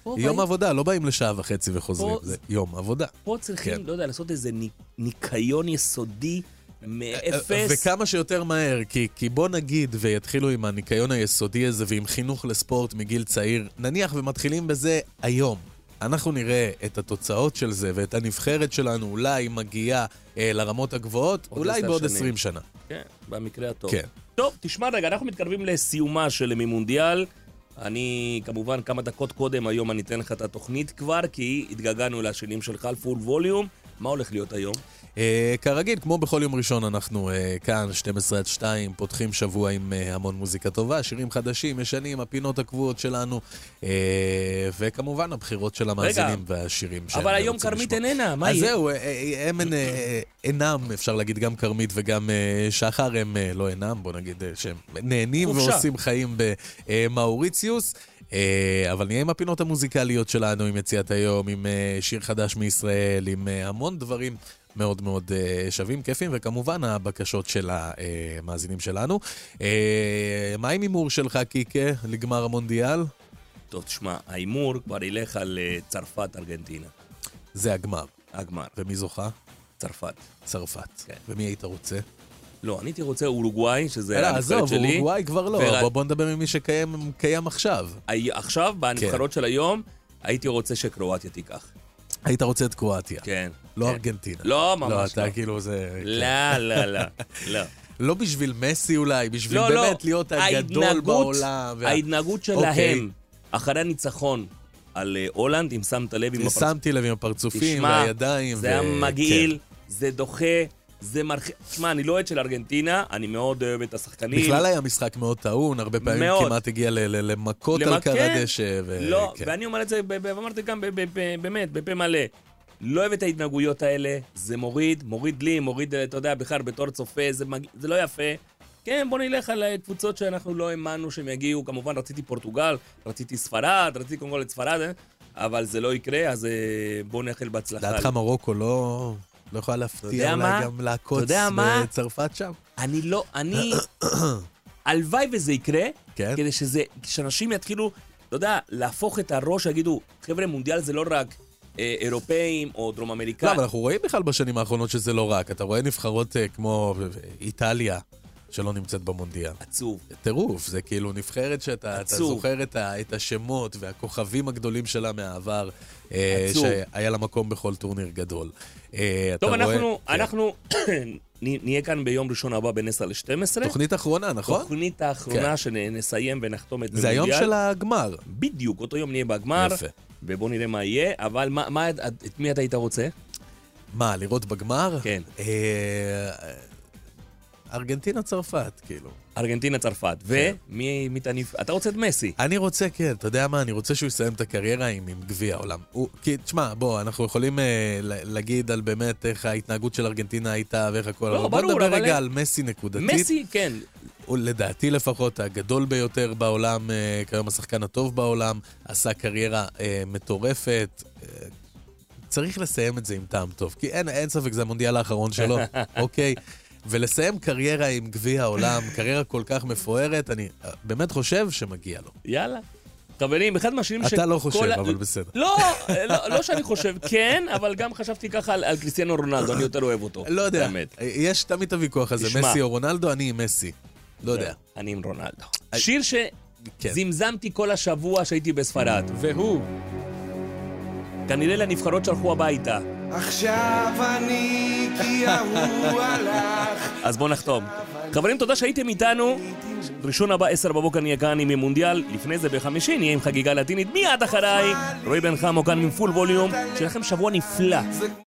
יום באים- עבודה, לא באים לשעה וחצי וחוזרים, פה- זה יום עבודה. פה צריכים, כן. לא יודע, לעשות איזה ני- ניקיון יסודי מאפס. אה, וכמה שיותר מהר, כי, כי בוא נגיד ויתחילו עם הניקיון היסודי הזה ועם חינוך לספורט מגיל צעיר, נניח ומתחילים בזה היום. אנחנו נראה את התוצאות של זה ואת הנבחרת שלנו אולי מגיעה אה, לרמות הגבוהות, עוד אולי בעוד שנים. 20 שנה. כן, במקרה הטוב. כן. טוב, תשמע רגע, אנחנו מתקרבים לסיומה של ממונדיאל. אני, כמובן, כמה דקות קודם, היום אני אתן לך את התוכנית כבר, כי התגעגענו לשירים שלך על פול ווליום. מה הולך להיות היום? אה, כרגיל, כמו בכל יום ראשון, אנחנו אה, כאן, 12 עד 2, פותחים שבוע עם אה, המון מוזיקה טובה, שירים חדשים, ישנים, הפינות הקבועות שלנו, וכמובן הבחירות של המאזינים והשירים שהם אבל היום רוצים כרמית לשמוע. איננה, מה אז יהיה? זהו, אה, אה, הם אינם, אפשר להגיד, גם כרמית וגם שחר, הם לא אינם, בוא נגיד שהם נהנים. ועושים חיים במאוריציוס. אבל נהיה עם הפינות המוזיקליות שלנו, עם יציאת היום, עם שיר חדש מישראל, עם המון דברים מאוד מאוד אה, שווים, כיפים, וכמובן הבקשות של המאזינים שלנו. אה, מה עם הימור שלך, קיקה, לגמר המונדיאל? טוב, תשמע, ההימור כבר ילך על אה, צרפת-ארגנטינה. זה הגמר. הגמר. ומי זוכה? צרפת. צרפת. כן. ומי היית רוצה? לא, אני הייתי רוצה אורוגוואי, שזה אלא, הנבחרת עזוב, שלי. אורוגוואי כבר לא. ורק- בוא- בוא נדבר עם מי שקיים קיים עכשיו. הי- עכשיו, בנבחרות של היום, הייתי רוצה שקרואטיה תיקח. היית רוצה את קרואטיה. כן. לא כן. ארגנטינה. לא, ממש לא, לא. אתה כאילו זה... לא, לא, לא. לא. לא בשביל מסי אולי, בשביל לא, לא. באמת להיות הגדול בעולם. וה- ההתנהגות אוקיי. שלהם, אחרי הניצחון על אה, הולנד, אם שמת לב עם הפרצופים. שמתי לב עם הפרצופים תשמע, והידיים. זה היה ו- מגעיל, כן. זה דוחה, זה מרחיק... תשמע, אני לא אוהד של ארגנטינה, אני מאוד אוהב את השחקנים. בכלל היה משחק מאוד טעון, הרבה פעמים מאוד. כמעט הגיע ל- ל- למכות על קר כן. הדשא. ו- לא, כן. ואני אומר את זה, ב- ב- אמרתי גם באמת, בפה מלא. לא אוהב את ההתנהגויות האלה, זה מוריד, מוריד לי, מוריד, אתה יודע, בכלל בתור צופה, זה, מג... זה לא יפה. כן, בוא נלך על קבוצות שאנחנו לא האמנו שהם יגיעו. כמובן, רציתי פורטוגל, רציתי ספרד, רציתי קודם כל את ספרד, אה, אבל זה לא יקרה, אז אה, בואו נאחל בהצלחה. דעתך מרוקו לא... לא יכולה להפתיע מה? אולי גם לעקוץ מה? בצרפת שם? אני לא, אני... הלוואי וזה יקרה, כן. כדי שזה, שאנשים יתחילו, אתה יודע, להפוך את הראש, יגידו, חבר'ה, מונדיאל זה לא רק אירופאים או דרום לא, אמריקאים. אבל אנחנו רואים בכלל בשנים האחרונות שזה לא רק. אתה רואה נבחרות אה, כמו איטליה, שלא נמצאת במונדיאל. עצוב. טירוף, זה כאילו נבחרת שאתה. זוכר את, ה, את השמות והכוכבים הגדולים שלה מהעבר, אה. שהיה לה מקום בכל טורניר גדול. אה, טוב, רואה- אנחנו, כן. אנחנו נה- נהיה כאן ביום ראשון הבא בין 10 ל-12. תוכנית אחרונה, נכון? תוכנית האחרונה שנסיים ונחתום את זה היום המונדיאל. של הגמר. בדיוק, אותו יום נהיה בגמר. יפה. ובואו נראה מה יהיה, אבל מה, מה, את מי אתה היית רוצה? מה, לראות בגמר? כן. אה, ארגנטינה צרפת, כאילו. ארגנטינה, צרפת. כן. ומי מי תניף? אתה רוצה את מסי. אני רוצה, כן, אתה יודע מה, אני רוצה שהוא יסיים את הקריירה עם, עם גביע העולם. הוא, כי, תשמע, בוא, אנחנו יכולים אה, להגיד על באמת איך ההתנהגות של ארגנטינה הייתה ואיך הכל, לא, אבל בוא ברור, נדבר אבל- רגע על מסי נקודתית. מסי, כן. לדעתי לפחות הגדול ביותר בעולם, אה, כיום השחקן הטוב בעולם, עשה קריירה אה, מטורפת. אה, צריך לסיים את זה עם טעם טוב, כי אין, אין ספק, זה המונדיאל האחרון שלו, אוקיי? ולסיים קריירה עם גביע העולם, קריירה כל כך מפוארת, אני באמת חושב שמגיע לו. יאללה. חברים, אחד מהשירים אתה לא חושב, אבל בסדר. לא, לא, לא שאני חושב, כן, אבל גם חששתי ככה על, על קריסטיאנו רונלדו, אני יותר אוהב אותו. לא יודע, באמת. יש תמיד את הוויכוח הזה. מסי או רונלדו, אני עם מסי. לא יודע. אני עם רונלדו. אני- שיר כן. שזמזמתי כל השבוע שהייתי בספרד, והוא כנראה לנבחרות שהלכו הביתה. עכשיו אני כי ההוא הלך אז בואו נחתום. חברים, תודה שהייתם איתנו. ראשון הבא, עשר בבוקר נהיה כאן עם המונדיאל. לפני זה בחמישי נהיה עם חגיגה לטינית מיד אחריי. רועי בן חמו כאן עם פול ווליום. שיהיה לכם שבוע נפלא.